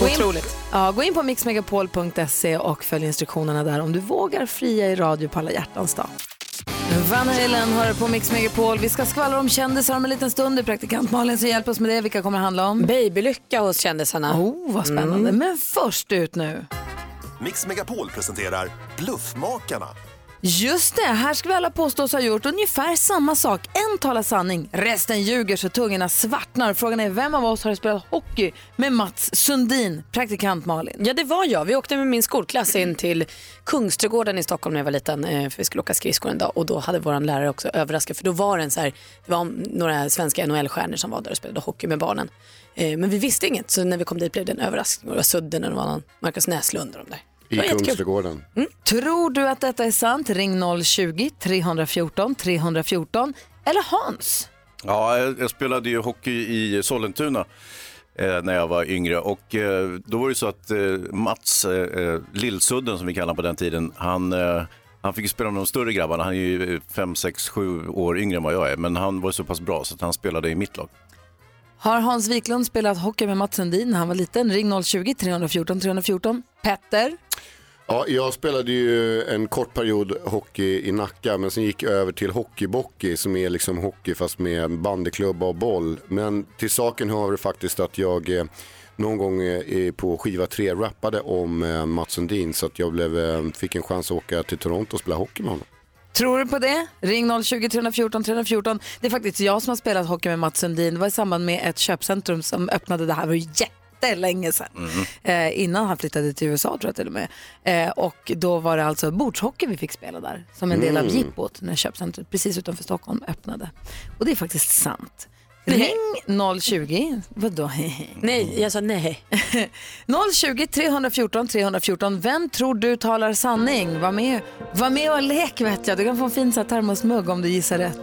Gå in, Otroligt. ja, gå in på mixmegapol.se och följ instruktionerna där om du vågar fria i radio på alla hjärtans dag. Van Halen hör på Mix Megapol. Vi ska skvallra om kändisar om en liten stund. Praktikant Malin som hjälper oss med det. Vilka kommer det handla om? Babylycka hos kändisarna. Oh, vad spännande. Men först ut nu. Mix Megapol presenterar Bluffmakarna. Just det, här ska vi alla påstås ha gjort ungefär samma sak. En talar sanning, resten ljuger så tungorna svartnar. Frågan är vem av oss har spelat hockey med Mats Sundin, praktikant Malin? Ja det var jag. Vi åkte med min skolklass in till Kungsträdgården i Stockholm när jag var liten. Eh, för vi skulle åka skridskor en dag och då hade vår lärare också överraskat för då var det en så här, det var några svenska NHL-stjärnor som var där och spelade hockey med barnen. Eh, men vi visste inget så när vi kom dit blev det en överraskning. Det var Sudden och det var någon Marcus Näslund och de där. I. Kungsträdgården. Tror du att detta är sant? Ring 020-314 314 eller Hans. Ja, jag spelade ju hockey i Sollentuna eh, när jag var yngre och eh, då var det så att eh, Mats, Lillsudden som vi kallade på den tiden, han, han fick spela med de större grabbarna. Han är ju 5, 6, 7 år yngre än vad jag är, men han var så pass bra så att han spelade i mitt lag. Har Hans Wiklund spelat hockey med Mats Sundin när han var liten? Ring 020-314 314. Petter? Ja, jag spelade ju en kort period hockey i Nacka men sen gick jag över till hockeybockey som är liksom hockey fast med bandyklubba och boll. Men till saken hör det faktiskt att jag eh, någon gång eh, på skiva 3 rappade om eh, Mats Sundin så att jag blev, eh, fick en chans att åka till Toronto och spela hockey med honom. Tror du på det? Ring 020-314 314. Det är faktiskt jag som har spelat hockey med Mats Sundin. Det var i samband med ett köpcentrum som öppnade det här var ju jättelänge sedan. Eh, innan han flyttade till USA tror jag till och med. Eh, och då var det alltså bordshockey vi fick spela där. Som en del av Mm. jippot när köpcentret precis utanför Stockholm öppnade. Och det är faktiskt sant. Ring 020, vadå? [LAUGHS] Nej, jag sa nej. 020 314 314. Vem tror du talar sanning? Var med, var med och lek vet jag. Du kan få en fin termosmugg om du gissar rätt.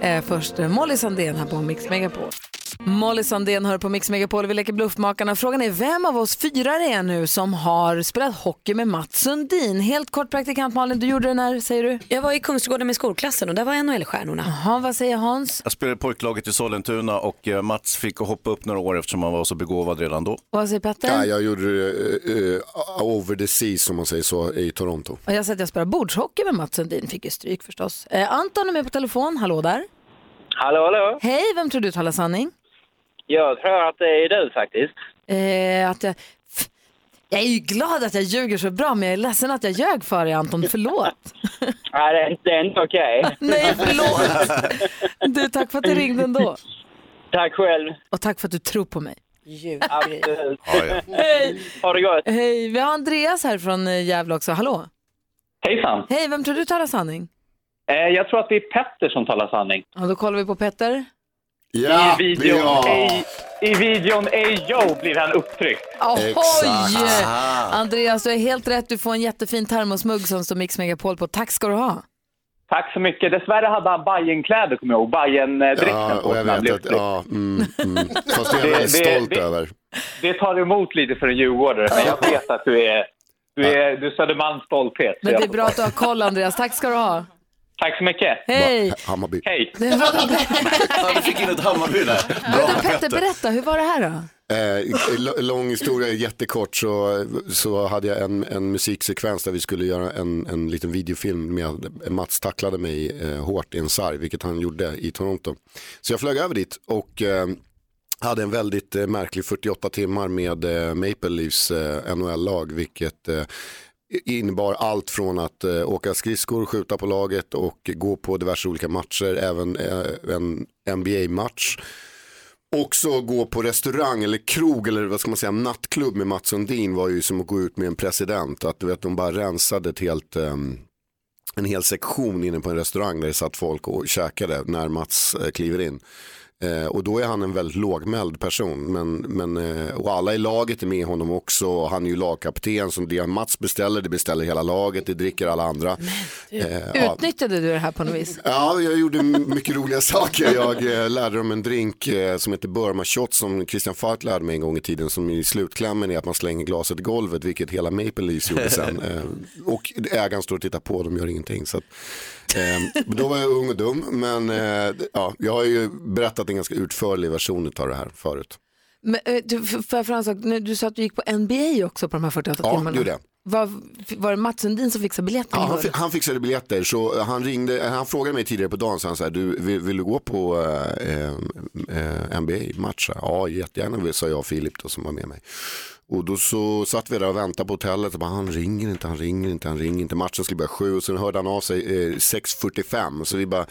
Eh, först eh, Molly Sandén här på Mix Megapol. Molly Sandén hör på Mix Megapol och vi leker Bluffmakarna. Frågan är vem av oss fyra det är nu som har spelat hockey med Mats Sundin? Helt kort praktikant Malin, du gjorde det när, säger du? Jag var i Kungsträdgården med skolklassen och där var NHL-stjärnorna. Jaha, vad säger Hans? Jag spelade i pojklaget i Sollentuna och eh, Mats fick hoppa upp några år eftersom han var så begåvad redan då. Vad säger Petter? Ja, jag gjorde det eh, over the sea som man säger så i Toronto. Och jag säger att jag spelar bordshockey med Mats Sundin, fick ju stryk förstås. Eh, Anton är med på telefon, hallå där. Hallå, hallå. Hej, vem tror du talar sanning? Jag tror att det är du faktiskt. Eh, att jag, jag är ju glad att jag ljuger så bra, men jag är ledsen att jag ljög för dig Anton, förlåt. [LAUGHS] Nej, det är inte, det är inte okej. [LAUGHS] Nej, förlåt. Du, tack för att du ringde ändå. Tack själv. Och tack för att du tror på mig. Absolut. Hej! Ha det gott. Hej, vi har Andreas här från eh, Gävle också, hallå. Hejsan. Hej, vem tror du talar sanning? Eh, jag tror att det är Petter som talar sanning. Ja, då kollar vi på Petter. I, videon, ej, I videon Ey Yo blir han upptryckt. Oj! Andreas, du är helt rätt. Du får en jättefin termosmugg som står Mix Megapol på. Tack ska du ha. Tack så mycket. Dessvärre hade han Bajen-kläder, kommer jag ihåg. Bajen-dräkten Ja, på och sig jag när han vet blev att, ja, mm, mm. Fast det är jag väldigt det- stolt det- över. Det tar emot lite för en djurgårdare, men jag vet att du är, du är, du är Södermalms stolthet. Men det är bra att du har koll, Andreas. Tack ska du ha. Tack så mycket. Hej. Hammarby. Hej. Du [LAUGHS] fick in ett Hammarby där. Bra Petter, berätta, hur var det här då? Eh, lång historia, jättekort, så, så hade jag en, en musiksekvens där vi skulle göra en, en liten videofilm med Mats tacklade mig eh, hårt i en sarg, vilket han gjorde i Toronto. Så jag flög över dit och eh, hade en väldigt eh, märklig 48 timmar med eh, Maple Leafs eh, NHL-lag, vilket eh, innebar allt från att eh, åka skridskor, skjuta på laget och gå på diverse olika matcher, även eh, en NBA-match. Också gå på restaurang eller krog eller vad ska man säga, nattklubb med Mats Sundin var ju som att gå ut med en president. Att du vet, de bara rensade ett helt, eh, en hel sektion inne på en restaurang där det satt folk och käkade när Mats eh, kliver in. Eh, och då är han en väldigt lågmäld person. Men, men, eh, och alla i laget är med honom också. Och han är ju lagkapten. Som det Mats beställer, det beställer hela laget. Det dricker alla andra. Eh, ja. Utnyttjade du det här på något vis? Ja, jag gjorde mycket roliga [LAUGHS] saker. Jag eh, lärde dem en drink eh, som heter Burma Shot som Christian Falk lärde mig en gång i tiden. Som i slutklämmen är att man slänger glaset i golvet, vilket hela Maple Leafs gjorde [LAUGHS] sen. Eh, och ägaren står och tittar på, de gör ingenting. Så att, eh, då var jag ung och dum, men eh, ja, jag har ju berättat en ganska utförlig version av det här förut. Men, eh, du, f- får jag fråga en sak? Du sa att du gick på NBA också på de här 48 Ja, timmarna. det gjorde jag. Var, var det Mats Sundin som fixade biljetterna? Ja, han, han fixade biljetter så han ringde, han frågade mig tidigare på dagen, så han så här, du, vill, vill du gå på eh, eh, NBA-match? Ja, jättegärna, sa jag och Filip då, som var med mig. Och då så satt vi där och väntade på hotellet och bara, han ringer inte, han ringer inte, han ringer inte. Matchen skulle börja sju och sen hörde han av sig eh, 6.45 så vi bara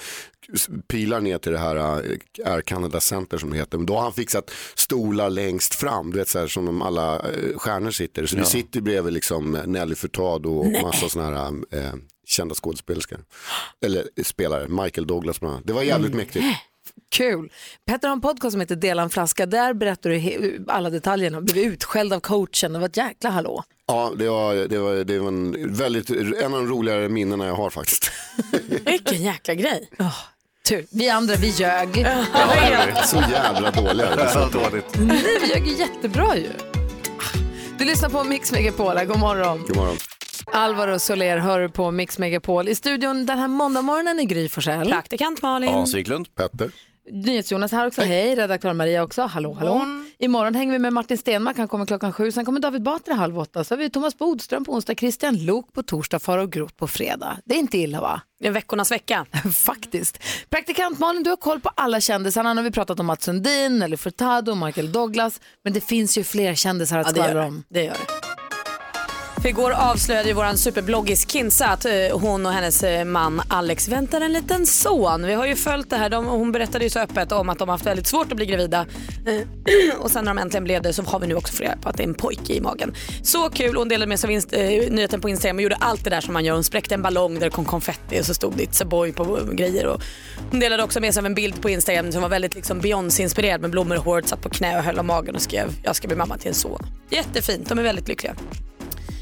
pilar ner till det här eh, Air Canada Center som det heter. Men då har han fixat stolar längst fram, du vet så här som de alla eh, stjärnor sitter. Så Ja. vi sitter bredvid liksom Nelly Furtado och massa sådana här eh, kända skådespelerskor. Eller spelare, Michael Douglas bland annat. Det var jävligt mäktigt. Kul. Petter har en podcast som heter Dela en flaska. Där berättar du alla detaljerna. Blev utskälld av coachen. Det var ett jäkla hallå. Ja, det var, det var, det var en, väldigt, en av de roligare minnena jag har faktiskt. [LAUGHS] Vilken jäkla grej. Tur. Vi andra, vi ljög. Så jävla dåliga. Det är så dåligt. Nej, vi ljög ju jättebra ju. Du lyssnar på Mix Megapol. God morgon. God morgon. Alvaro Soler hör på Mix Megapol. I studion den här måndagmorgonen är Gry Forssell. Praktikant Malin. Hans Wiklund. Petter. NyhetsJonas här också. Hej, redaktör Maria också. Hallå, hallå. Imorgon hänger vi med Martin Stenmark. Han kommer klockan sju. Sen kommer David Batra halv åtta. Så har vi Thomas Bodström på onsdag, Christian Lok på torsdag, Farao Groth på fredag. Det är inte illa va? Det är veckornas vecka. [LAUGHS] Faktiskt. Praktikant Malin, du har koll på alla kändisarna. Nu har vi pratat om Mats Sundin, eller Furtado, Michael Douglas. Men det finns ju fler kändisar att Ja, skvallra om. Det gör det. Igår avslöjade ju våran superbloggis Kinsa att eh, hon och hennes eh, man Alex väntar en liten son. Vi har ju följt det här. De, hon berättade ju så öppet om att de har haft väldigt svårt att bli gravida. Eh, [CLEARS THROAT] och sen när de äntligen blev det så har vi nu också fått reda på att det är en pojke i magen. Så kul. Hon delade med sig av inst- eh, nyheten på Instagram och gjorde allt det där som man gör. Hon spräckte en ballong där det kom konfetti och så stod det It's a boy på grejer. Och hon delade också med sig av en bild på Instagram som var väldigt liksom Beyoncé-inspirerad med blommor i håret, satt på knä och höll om magen och skrev jag ska bli mamma till en son. Jättefint. De är väldigt lyckliga.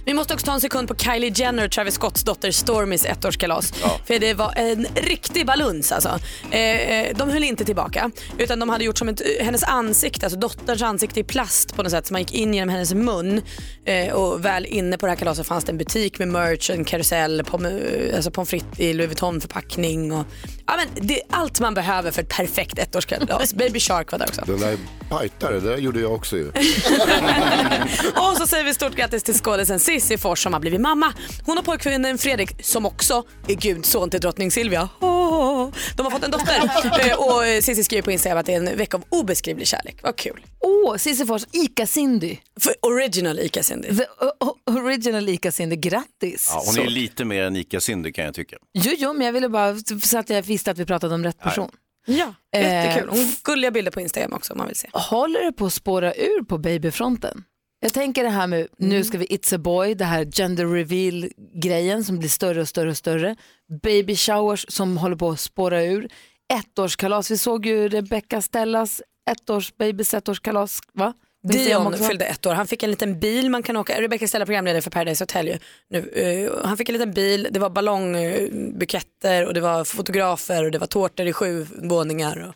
Vi måste också ta en sekund på Kylie Jenner, Travis Scotts dotter Stormys ettårskalas. För det var en riktig baluns alltså. Eh, de höll inte tillbaka utan de hade gjort som ett, hennes ansikte, alltså dotterns ansikte i plast på något sätt. Så man gick in genom hennes mun eh, och väl inne på det här kalaset fanns det en butik med merch, en karusell, pom, alltså pommes frites i Louis Vuitton förpackning och ja, men det är allt man behöver för ett perfekt ettårskalas. Baby Shark var där också. Den där bajtare, det där gjorde jag också ju. [LAUGHS] Och så säger vi stort grattis till skådisen Cissi Fors som har blivit mamma. Hon har pojkvännen Fredrik som också är gudson till drottning Silvia. Åh, De har fått en dotter [LAUGHS] Eh, och Cissi skriver på Instagram att det är en vecka av obeskrivlig kärlek. Vad kul. Åh, Cissi Fors, Ica Cindy. För original Ica Cindy. The o- o- original Ica Cindy, grattis. Ja, hon är ju lite mer än Ica Cindy kan jag tycka. Jo, jo, men jag ville bara så att jag visste att vi pratade om rätt person. Ja, Eh, jättekul. Hon gulliga bilder på Instagram också om man vill se. Håller det på att spåra ur på babyfronten? Jag tänker det här med, nu ska vi It's a boy, det här gender reveal-grejen som blir större och större och större. Baby showers som håller på att spåra ur. Ettårskalas, vi såg ju Rebecca Stellas ettårs, babys ettårskalas, va? Dion fyllde ett år. Han fick en liten bil man kan åka. Rebecca Stella programledare för Paradise Hotel ju. Nu, eh, han fick en liten bil, det var ballongbuketter och det var fotografer och det var tårtor i sju våningar. Och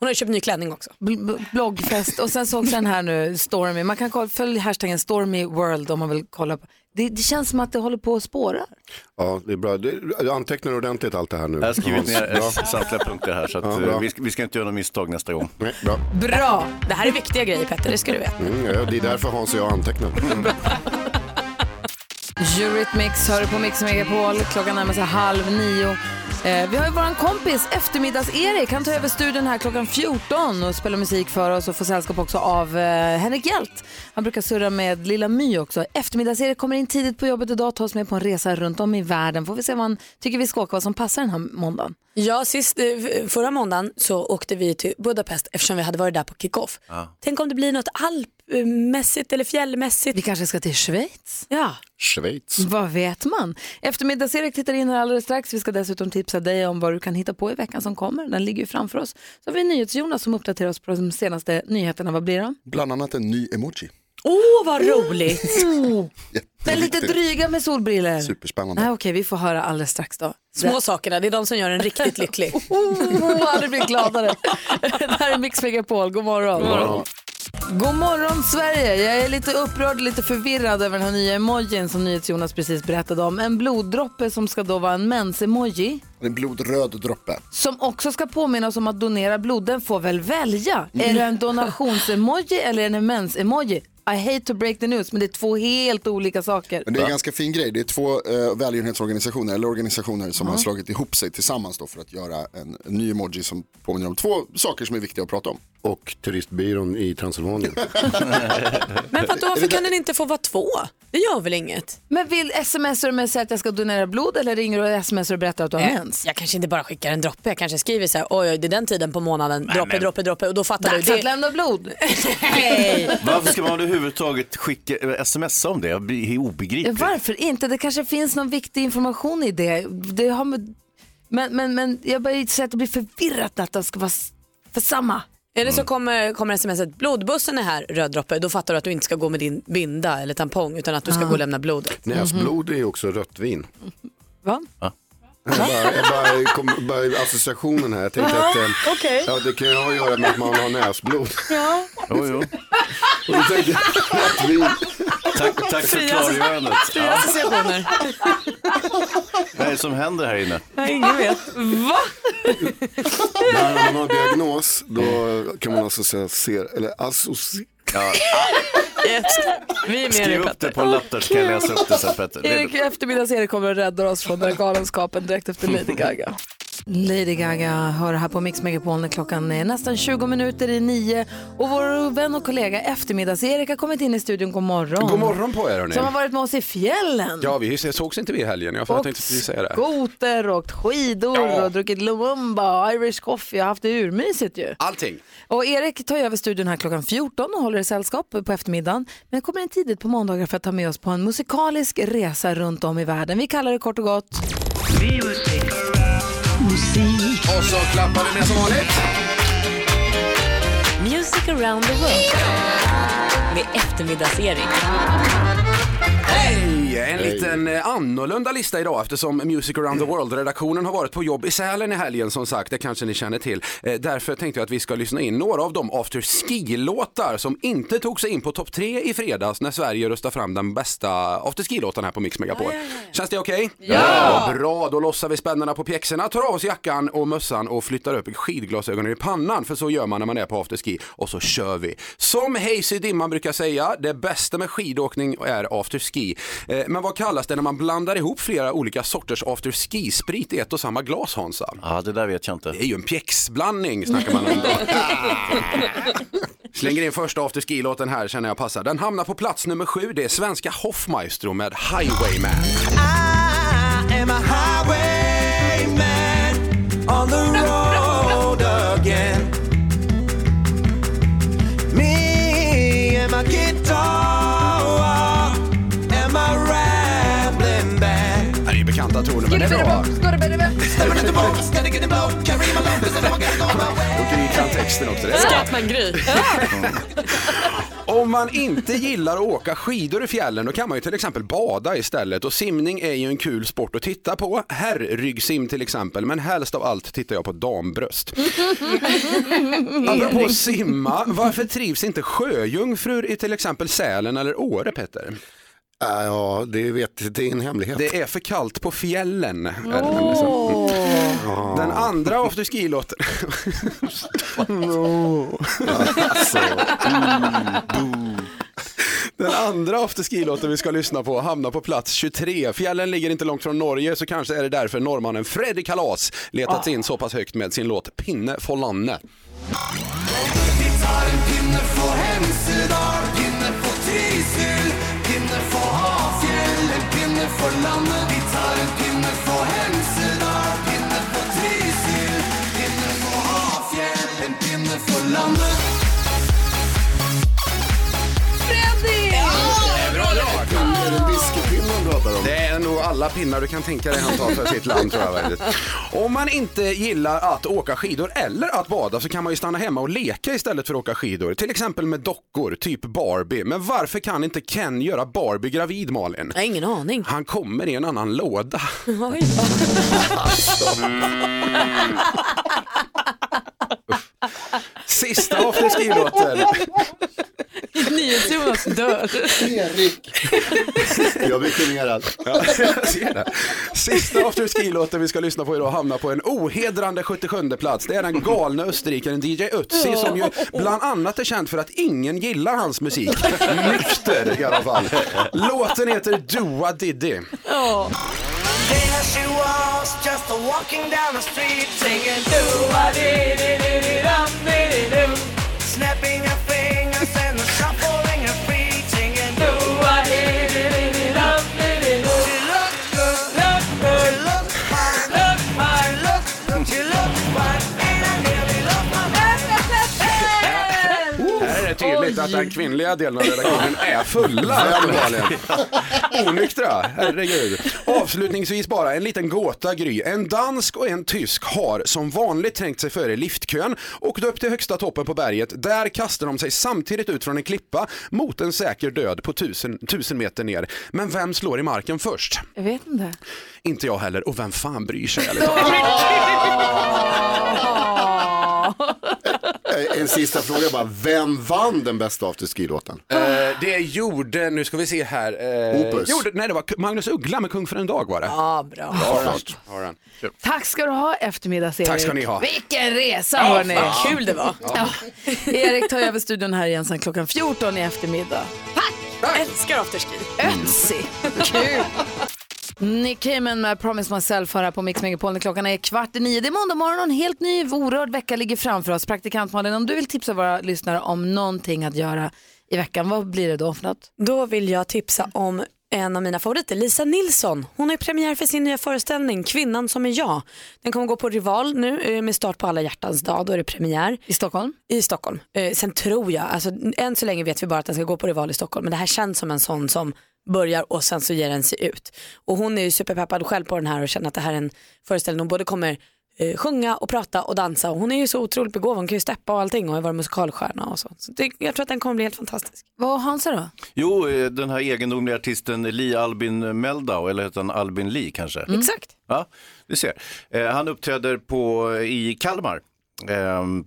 hon har köpt ny klänning också. Bl- bl- bloggfest och sen så också den här nu Stormy, man kan kolla, följa hashtaggen Stormy World om man vill kolla. På. Det, det känns som att det håller på att spåra. Ja, det är bra. Jag antecknar ordentligt allt det här nu. Jag har skrivit ner samtliga punkter här så att, Ja, eh, vi, ska, vi ska inte göra något misstag nästa gång. Nej, bra. Bra! Det här är viktiga grejer Petter, det ska du veta. Mm, ja, det är därför Hans och jag antecknar. [LAUGHS] Eurythmics hör du på Mix Megapol. Klockan närmar sig halv nio. Eh, vi har ju våran kompis eftermiddags-Erik. Han tar över studion här klockan 14 och spelar musik för oss och får sällskap också av eh, Henrik Hjelt. Han brukar surra med Lilla My också. Eftermiddags-Erik kommer in tidigt på jobbet idag och tar oss med på en resa runt om i världen. Får vi se vad han tycker vi ska åka, vad som passar den här måndagen. Ja, sist, eh, förra måndagen så åkte vi till Budapest eftersom vi hade varit där på kickoff. Tänk om det blir något alpmässigt eller fjällmässigt. Vi kanske ska till Schweiz? Ja. Schweiz. Vad vet man? Eftermiddags-Erik tittar in här alldeles strax. Vi ska dessutom tipsa dig om vad du kan hitta på i veckan som kommer. Den ligger ju framför oss. Så har vi NyhetsJonas som uppdaterar oss på de senaste nyheterna. Vad blir de? Bland annat en ny emoji. Åh, oh, vad roligt! [LAUGHS] Den lite dryga med solbriller. Superspännande. Nej, Okej, vi får höra alldeles strax då. Små sakerna, det är de som gör en riktigt lycklig. [LAUGHS] Oh, aldrig blir gladare. det här är Mix Megapol, god morgon. God morgon. God morgon Sverige! Jag är lite upprörd och lite förvirrad över den här nya emojin som NyhetsJonas precis berättade om. En bloddroppe som ska då vara en mens-emoji. En blodröd droppe. Som också ska påminna oss om att donera blod. Den får väl välja. Är det en donations-emoji [LAUGHS] eller en mens-emoji? I hate to break the news, men det är två helt olika saker. Men det är en ganska fin grej. Det är två eh, välgörenhetsorganisationer eller organisationer som Ja. har slagit ihop sig tillsammans då för att göra en, en ny emoji som påminner om två saker som är viktiga att prata om. Och turistbyrån i Transylvanien. [LAUGHS] Men vadå, varför kan den inte få vara två? Det gör väl inget? Men vill smsar du med säga att jag ska donera blod eller ringer du och smsar och berättar att du har Eh, mens? Jag kanske inte bara skickar en droppe, jag kanske skriver så här, oj, oj det är den tiden på månaden, droppe, men- droppe, droppe och då fattar Dags du. att lämna blod. [LAUGHS] Nej. Varför ska man överhuvudtaget skicka, eh, smsa om det? Jag blir obegripligt. Varför inte? Det kanske finns någon viktig information i det. det har med... men, men, men jag börjar säga att det blir förvirrat att det ska vara för samma. Eller så kommer, kommer smset, blodbussen är här, röd droppe, då fattar du att du inte ska gå med din binda eller tampong utan att du ska Ah. gå och lämna blodet. Näsblod är ju också rött vin. Va? Jag bara, jag bara, kom, bara associationen här. Jag tänkte att eh, Okej. ja, det kan ju ha att göra med att man har näsblod. Ja. [LAUGHS] Jo, jo. Och då tänkte jag, rött vin. Tack, tack för klargörandet. Fria Ja. associationer. Vad är det som händer här inne? Ingen vet. Va? När man har diagnos då kan man alltså säga ser, eller associera. Ja. Vi är med Skriv dig upp det på en lapp där så kan jag läsa upp det sen Petter. Erik eftermiddags-Erik kommer och räddar oss från den här galenskapen direkt efter Lady Gaga. Lady Gaga hör här på Mix Megapol när klockan är nästan 20 minuter i nio. Och vår vän och kollega eftermiddags-Erik har kommit in i studion. God morgon. God morgon på er hörni. Som har varit med oss i fjällen. Ja, vi sågs inte vi i helgen. Jag Och tänkte precis säga det. skoter, åkt skidor och druckit Lumumba och Irish coffee och haft det urmysigt ju. Allting. Och Erik tar över studion här klockan 14 och håller i sällskap på eftermiddagen. Men kommer in tidigt på måndagar för att ta med oss på en musikalisk resa runt om i världen. Vi kallar det kort och gott Och så klappar vi med som vanligt. Music around the world. Med eftermiddags-Erik. Hej! En liten eh, annorlunda lista idag eftersom Music around the world-redaktionen har varit på jobb i Sälen i helgen som sagt, det kanske ni känner till. Eh, Därför tänkte jag att vi ska lyssna in några av de after ski-låtar som inte tog sig in på topp tre i fredags när Sverige röstade fram den bästa after ski-låten här på Mix Megapol. Känns det okej? Ja! Bra, då lossar vi spännena på pjäxorna, tar av oss jackan och mössan och flyttar upp skidglasögonen i pannan för så gör man när man är på afterski och så kör vi. Som Hazy Dimman brukar säga, det bästa med skidåkning är afterski. Men vad kallas det när man blandar ihop flera olika sorters afterski-sprit i ett och samma glas Hansa? Ja, det där vet jag inte. Det är ju en pjäxblandning snackar man om då. [LAUGHS] Slänger in första afterski-låten här känner jag passar. Den hamnar på plats nummer sju. Det är svenska Hoffmaestro med Highwayman. am a highwayman on the road again. Toner men det är bra. Och Gry kan texten också. Det är bra. Scatman-Gry. Om man inte gillar att åka skidor i fjällen då kan man ju till exempel bada istället och simning är ju en kul sport att titta på. Herrryggsim till exempel, men helst av allt tittar jag på dambröst. [LAUGHS] Apropå simma, varför trivs inte sjöjungfrur i till exempel Sälen eller Åre Petter? Äh, ja, det, vet, det är en hemlighet. Det är för kallt på fjällen. är det nämligen så. Mm. Den andra afterski-låten. Alltså, Den andra afterski-låten vi ska lyssna på hamnar på plats 23. Fjällen ligger inte långt från Norge så kanske är det därför norrmannen Freddy Kalas letat sig in så pass högt med sin låt Pinne for landet. Vi tar en pinne for Hemsedal, pinne for Trysil, för landet. Vi tar en pinne på Hemsedal, pinne på Trysil, pinne på Hafjäll, en pinne för landet. Nog alla pinnar du kan tänka dig han tar för sitt land tror jag. Om man inte gillar att åka skidor eller att bada så kan man ju stanna hemma och leka istället för att åka skidor. Till exempel med dockor, typ Barbie. Men varför kan inte Ken göra Barbie gravid Malin? Jag har ingen aning. Han kommer i en annan låda. Oj. Sista afterski-låten. NyhetsJonas dör. Erik. Jag blir generad. Ja, jag ser det. Sista afterski-låten vi ska lyssna på idag hamnar på en ohedrande 77 plats. Det är den galne österrikaren DJ Ötzi som ju bland annat är känd för att ingen gillar hans musik. Nykter i alla fall. Låten heter Dua Diddy. There she was, just walking down the street, singing do a dee dee dee dee dum dee dee doo, att den kvinnliga delen av redaktionen är fulla uppenbarligen. Onyktra, herregud. Avslutningsvis bara en liten gåta Gry. En dansk och en tysk har som vanligt trängt sig före liftkön och upp till högsta toppen på berget. Där kastar de sig samtidigt ut från en klippa mot en säker död på tusen, tusen meter ner. Men vem slår i marken först? Jag vet inte. Inte jag heller och vem fan bryr sig? En sista fråga bara. Vem vann den bästa afterski-låten? Eh, det gjorde, nu ska vi se här. Eh, Opus. Gjorde, nej, det var Magnus Uggla med Kung för en dag var det. Ja, bra. Har den. Har den. Kul. Tack ska du ha eftermiddags-Erik. Tack ska ni ha. Vilken resa Ja, hörni. fan. Kul det var. Ja. Erik tar över studion här igen sen klockan 14 i eftermiddag. Älskar afterski. Ötzi. Kul. Nick Cayman med Promise Myself här på Mix Megapol klockan är kvart i nio. Det är måndag morgon och en helt ny orörd vecka ligger framför oss. Praktikant Malin, om du vill tipsa våra lyssnare om någonting att göra i veckan, vad blir det då för något? Då vill jag tipsa om en av mina favoriter, Lisa Nilsson. Hon har ju premiär för sin nya föreställning Kvinnan som är jag. Den kommer gå på Rival nu eh, med start på alla hjärtans dag. Då är det premiär. I Stockholm? I Stockholm. Eh, sen tror jag, alltså, än så länge vet vi bara att den ska gå på Rival i Stockholm. Men det här känns som en sån som börjar och sen så ger den sig ut. Och hon är ju superpeppad själv på den här och känner att det här är en föreställning. Hon både kommer eh, sjunga och prata och dansa. Och hon är ju så otroligt begåvad. Hon kan ju steppa och allting och har varit musikalstjärna och så. så det, jag tror att den kommer bli helt fantastisk. Vad har Hansa då? Jo, eh, den här egendomliga artisten Li Albin Meldau, eller heter han Albin Lee kanske? Exakt. Ja, du ser. Eh, han uppträder på, i Kalmar eh,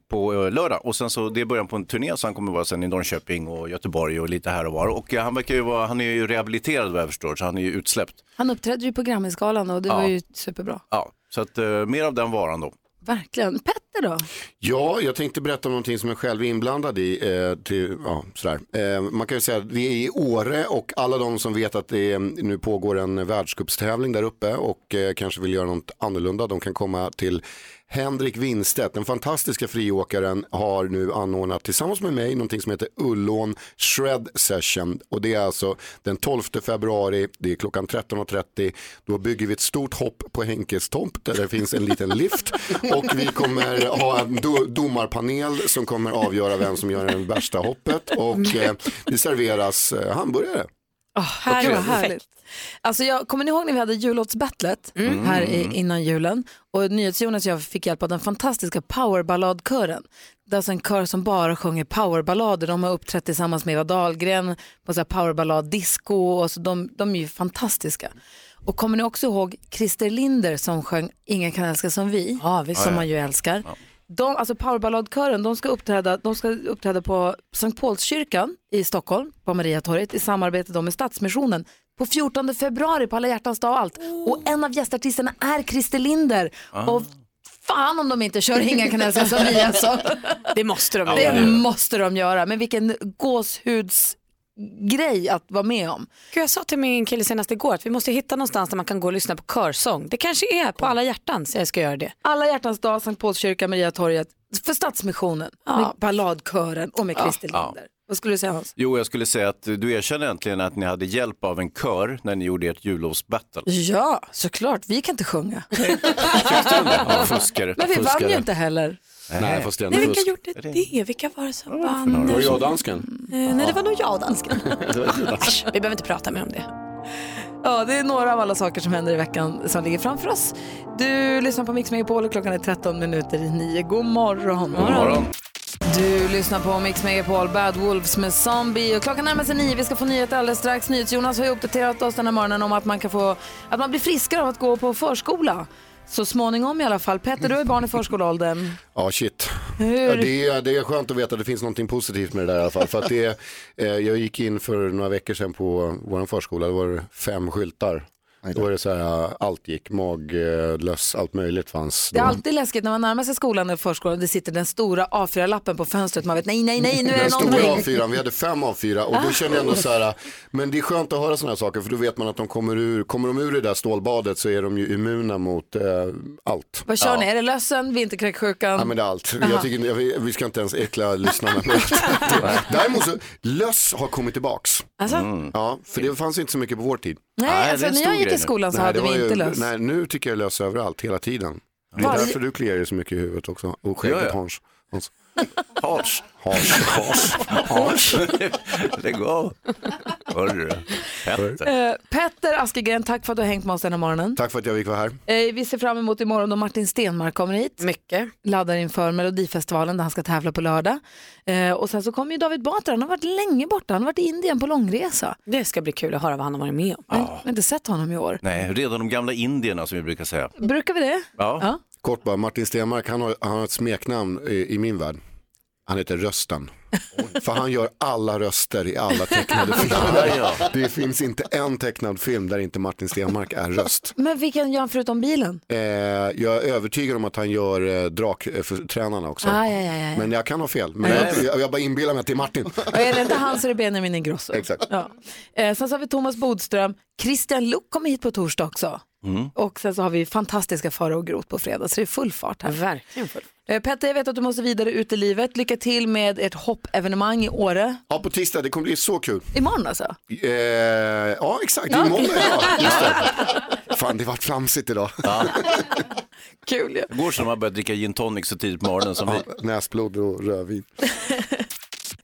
på eh, lördag och sen så det är början på en turné så han kommer vara sen i Norrköping och Göteborg och lite här och var. Och eh, han verkar ju vara, han är ju rehabiliterad vad jag förstår så han är ju utsläppt. Han uppträdde ju på Grammisgalan och det Ja. var ju superbra. Ja, så att eh, mer av den varan då. Verkligen. Petter då? Ja, jag tänkte berätta om någonting som jag själv är inblandad i. Eh, till, ja, sådär. Eh, man kan ju säga att vi är i Åre och alla de som vet att det är, nu pågår en världscupstävling där uppe och eh, kanske vill göra något annorlunda, de kan komma till Henrik Winstedt, den fantastiska friåkaren, har nu anordnat tillsammans med mig någonting som heter Ullån Shred Session. Och det är alltså den 12 februari, det är klockan 13.30. Då bygger vi ett stort hopp på Henkes tomt där det finns en liten lift. Och vi kommer ha en do- domarpanel som kommer avgöra vem som gör det värsta hoppet. Och eh, det serveras eh, hamburgare. Oh, härligt. Vad härligt. Alltså jag, kommer ni ihåg när vi hade jullåtsbattlet Mm. här i, innan julen? Och NyhetsJonas och jag fick hjälp av den fantastiska powerballadkören. Det är alltså en kör som bara sjunger powerballader. De har uppträtt tillsammans med Eva Dahlgren på så här powerballad-disco. Och så de, de är ju fantastiska. Och kommer ni också ihåg Christer Linder som sjöng Ingen kan älska som vi, Ja, visst. som Ja, ja. man ju älskar. De, alltså powerballadkören, de ska uppträda, de ska uppträda på Sankt Paulskyrkan i Stockholm, på Mariatorget, i samarbete då med Stadsmissionen på 14 februari på alla hjärtans dag och allt. Och en av gästartisterna är Christer Linder. Ah. Och fan om de inte kör Inga kan älska som vi alltså. [LAUGHS] Det måste de Det göra. måste de göra. Men vilken gåshudsgrej att vara med om. Gud, jag sa till min kille senast igår att vi måste hitta någonstans där man kan gå och lyssna på körsång. Det kanske är på alla hjärtan så jag ska göra det. Alla hjärtans dag, Sankt Paulskyrka, Mariatorget, för Stadsmissionen, med balladkören och med Christer Ja. Linder. Vad skulle du säga Hans? Jo, jag skulle säga att du erkänner äntligen att ni hade hjälp av en kör när ni gjorde ert jullovsbattle. Ja, såklart. Vi kan inte sjunga. Ja, fuskare. Men vi vann fuskare. ju inte heller. Nej, fast det är ändå Nej, vilka fusk. gjorde det? Vilka var det som vann? Det var jag och dansken. Eh, nej, det var nog jag och [LAUGHS] dansken. Äsch, vi behöver inte prata mer om det. Ja, det är några av alla saker som händer i veckan som ligger framför oss. Du lyssnar på Mix Megapol och klockan är 13 minuter i 9. God morgon. God morgon. Du lyssnar på Mix Megapol, Bad Wolves med Zombie och klockan närmar sig 9. Vi ska få nyheter alldeles strax. NyhetsJonas har ju uppdaterat oss den här morgonen om att man kan få, att man blir friskare av att gå på förskola. Så småningom i alla fall. Petter, du är barn i förskoleåldern. Ja, shit. Ja, det, är, det är skönt att veta att det finns någonting positivt med det där i alla fall. För att det, eh, jag gick in för några veckor sedan på vår förskola, det var fem skyltar. Då var det så här, allt gick, maglöss, allt möjligt fanns. Det är Då- alltid läskigt när man närmar sig skolan eller förskolan och det sitter den stora A4-lappen på fönstret. Man vet nej, nej, nej, nu är det Den stora någonting. A4, vi hade fem A4 och då kände jag ändå så här, men det är skönt att höra sådana här saker för då vet man att de kommer ur, kommer de ur det där stålbadet så är de ju immuna mot eh, allt. Vad kör ni? Är det lössen, vinterkräksjukan? Ja men det är allt. Aha. Jag tycker, jag, vi ska inte ens äckla lyssnarna med. [LAUGHS] Däremot så, löss har kommit tillbaks. Alltså? Mm. Ja, för det fanns inte så mycket på vår tid. Nej, Nej, alltså, det är en när jag stor gick i skolan så Nej, hade det vi var inte löss. Nej, nu tycker jag löss överallt, hela tiden. Det är Varje- därför du kliar dig så mycket i huvudet också. Och skägget jag? Hans. Hans. Hars. Hars. Hars. Hars. [LAUGHS] Hörru. Petter. Eh, Petter Askegren, tack för att du har hängt med oss den här morgonen. Tack för att jag fick vara här. Eh, vi ser fram emot imorgon då Martin Stenmark kommer hit. Mycket. Laddar inför Melodifestivalen där han ska tävla på lördag. Eh, och sen så kommer ju David Batra, han har varit länge borta, han har varit i Indien på långresa. Det ska bli kul att höra vad han har varit med om. Jag har inte sett honom i år. Nej, redan de gamla indierna som vi brukar säga. Brukar vi det? Ja. Kort bara, Martin Stenmark han har, han har ett smeknamn i, i min värld. Han heter Rösten. För han gör alla röster i alla [LAUGHS] tecknade filmer. Det finns inte en tecknad film där inte Martin Stenmark är röst. Men vilken gör han förutom bilen? Eh, jag är övertygad om att han gör eh, draktränarna också. Ah, ja, ja, ja. Men jag kan ha fel. Men jag, jag, jag bara inbillar mig att det är Martin. [LAUGHS] Och är det inte han så är det Benjamin Ingrosso. Exakt. Ja. Eh, sen så har vi Thomas Bodström, Christian Luuk kommer hit på torsdag också. Mm. Och sen så har vi fantastiska Farao och Groth på fredag, så det är full fart här. Verkligen full Eh, Petter, jag vet att du måste vidare ut i livet. Lycka till med ert hoppevenemang i Åre. Ja, på tisdag, det kommer bli så kul. Imorgon alltså? Eh, ja, exakt, Ja. imorgon. Ja, [LAUGHS] just det. Fan, det vart flamsigt idag. [LAUGHS] Kul ju. Det går som att man börjar dricka gin tonic så tidigt på morgonen som vi. Näsblod och rödvin. [LAUGHS]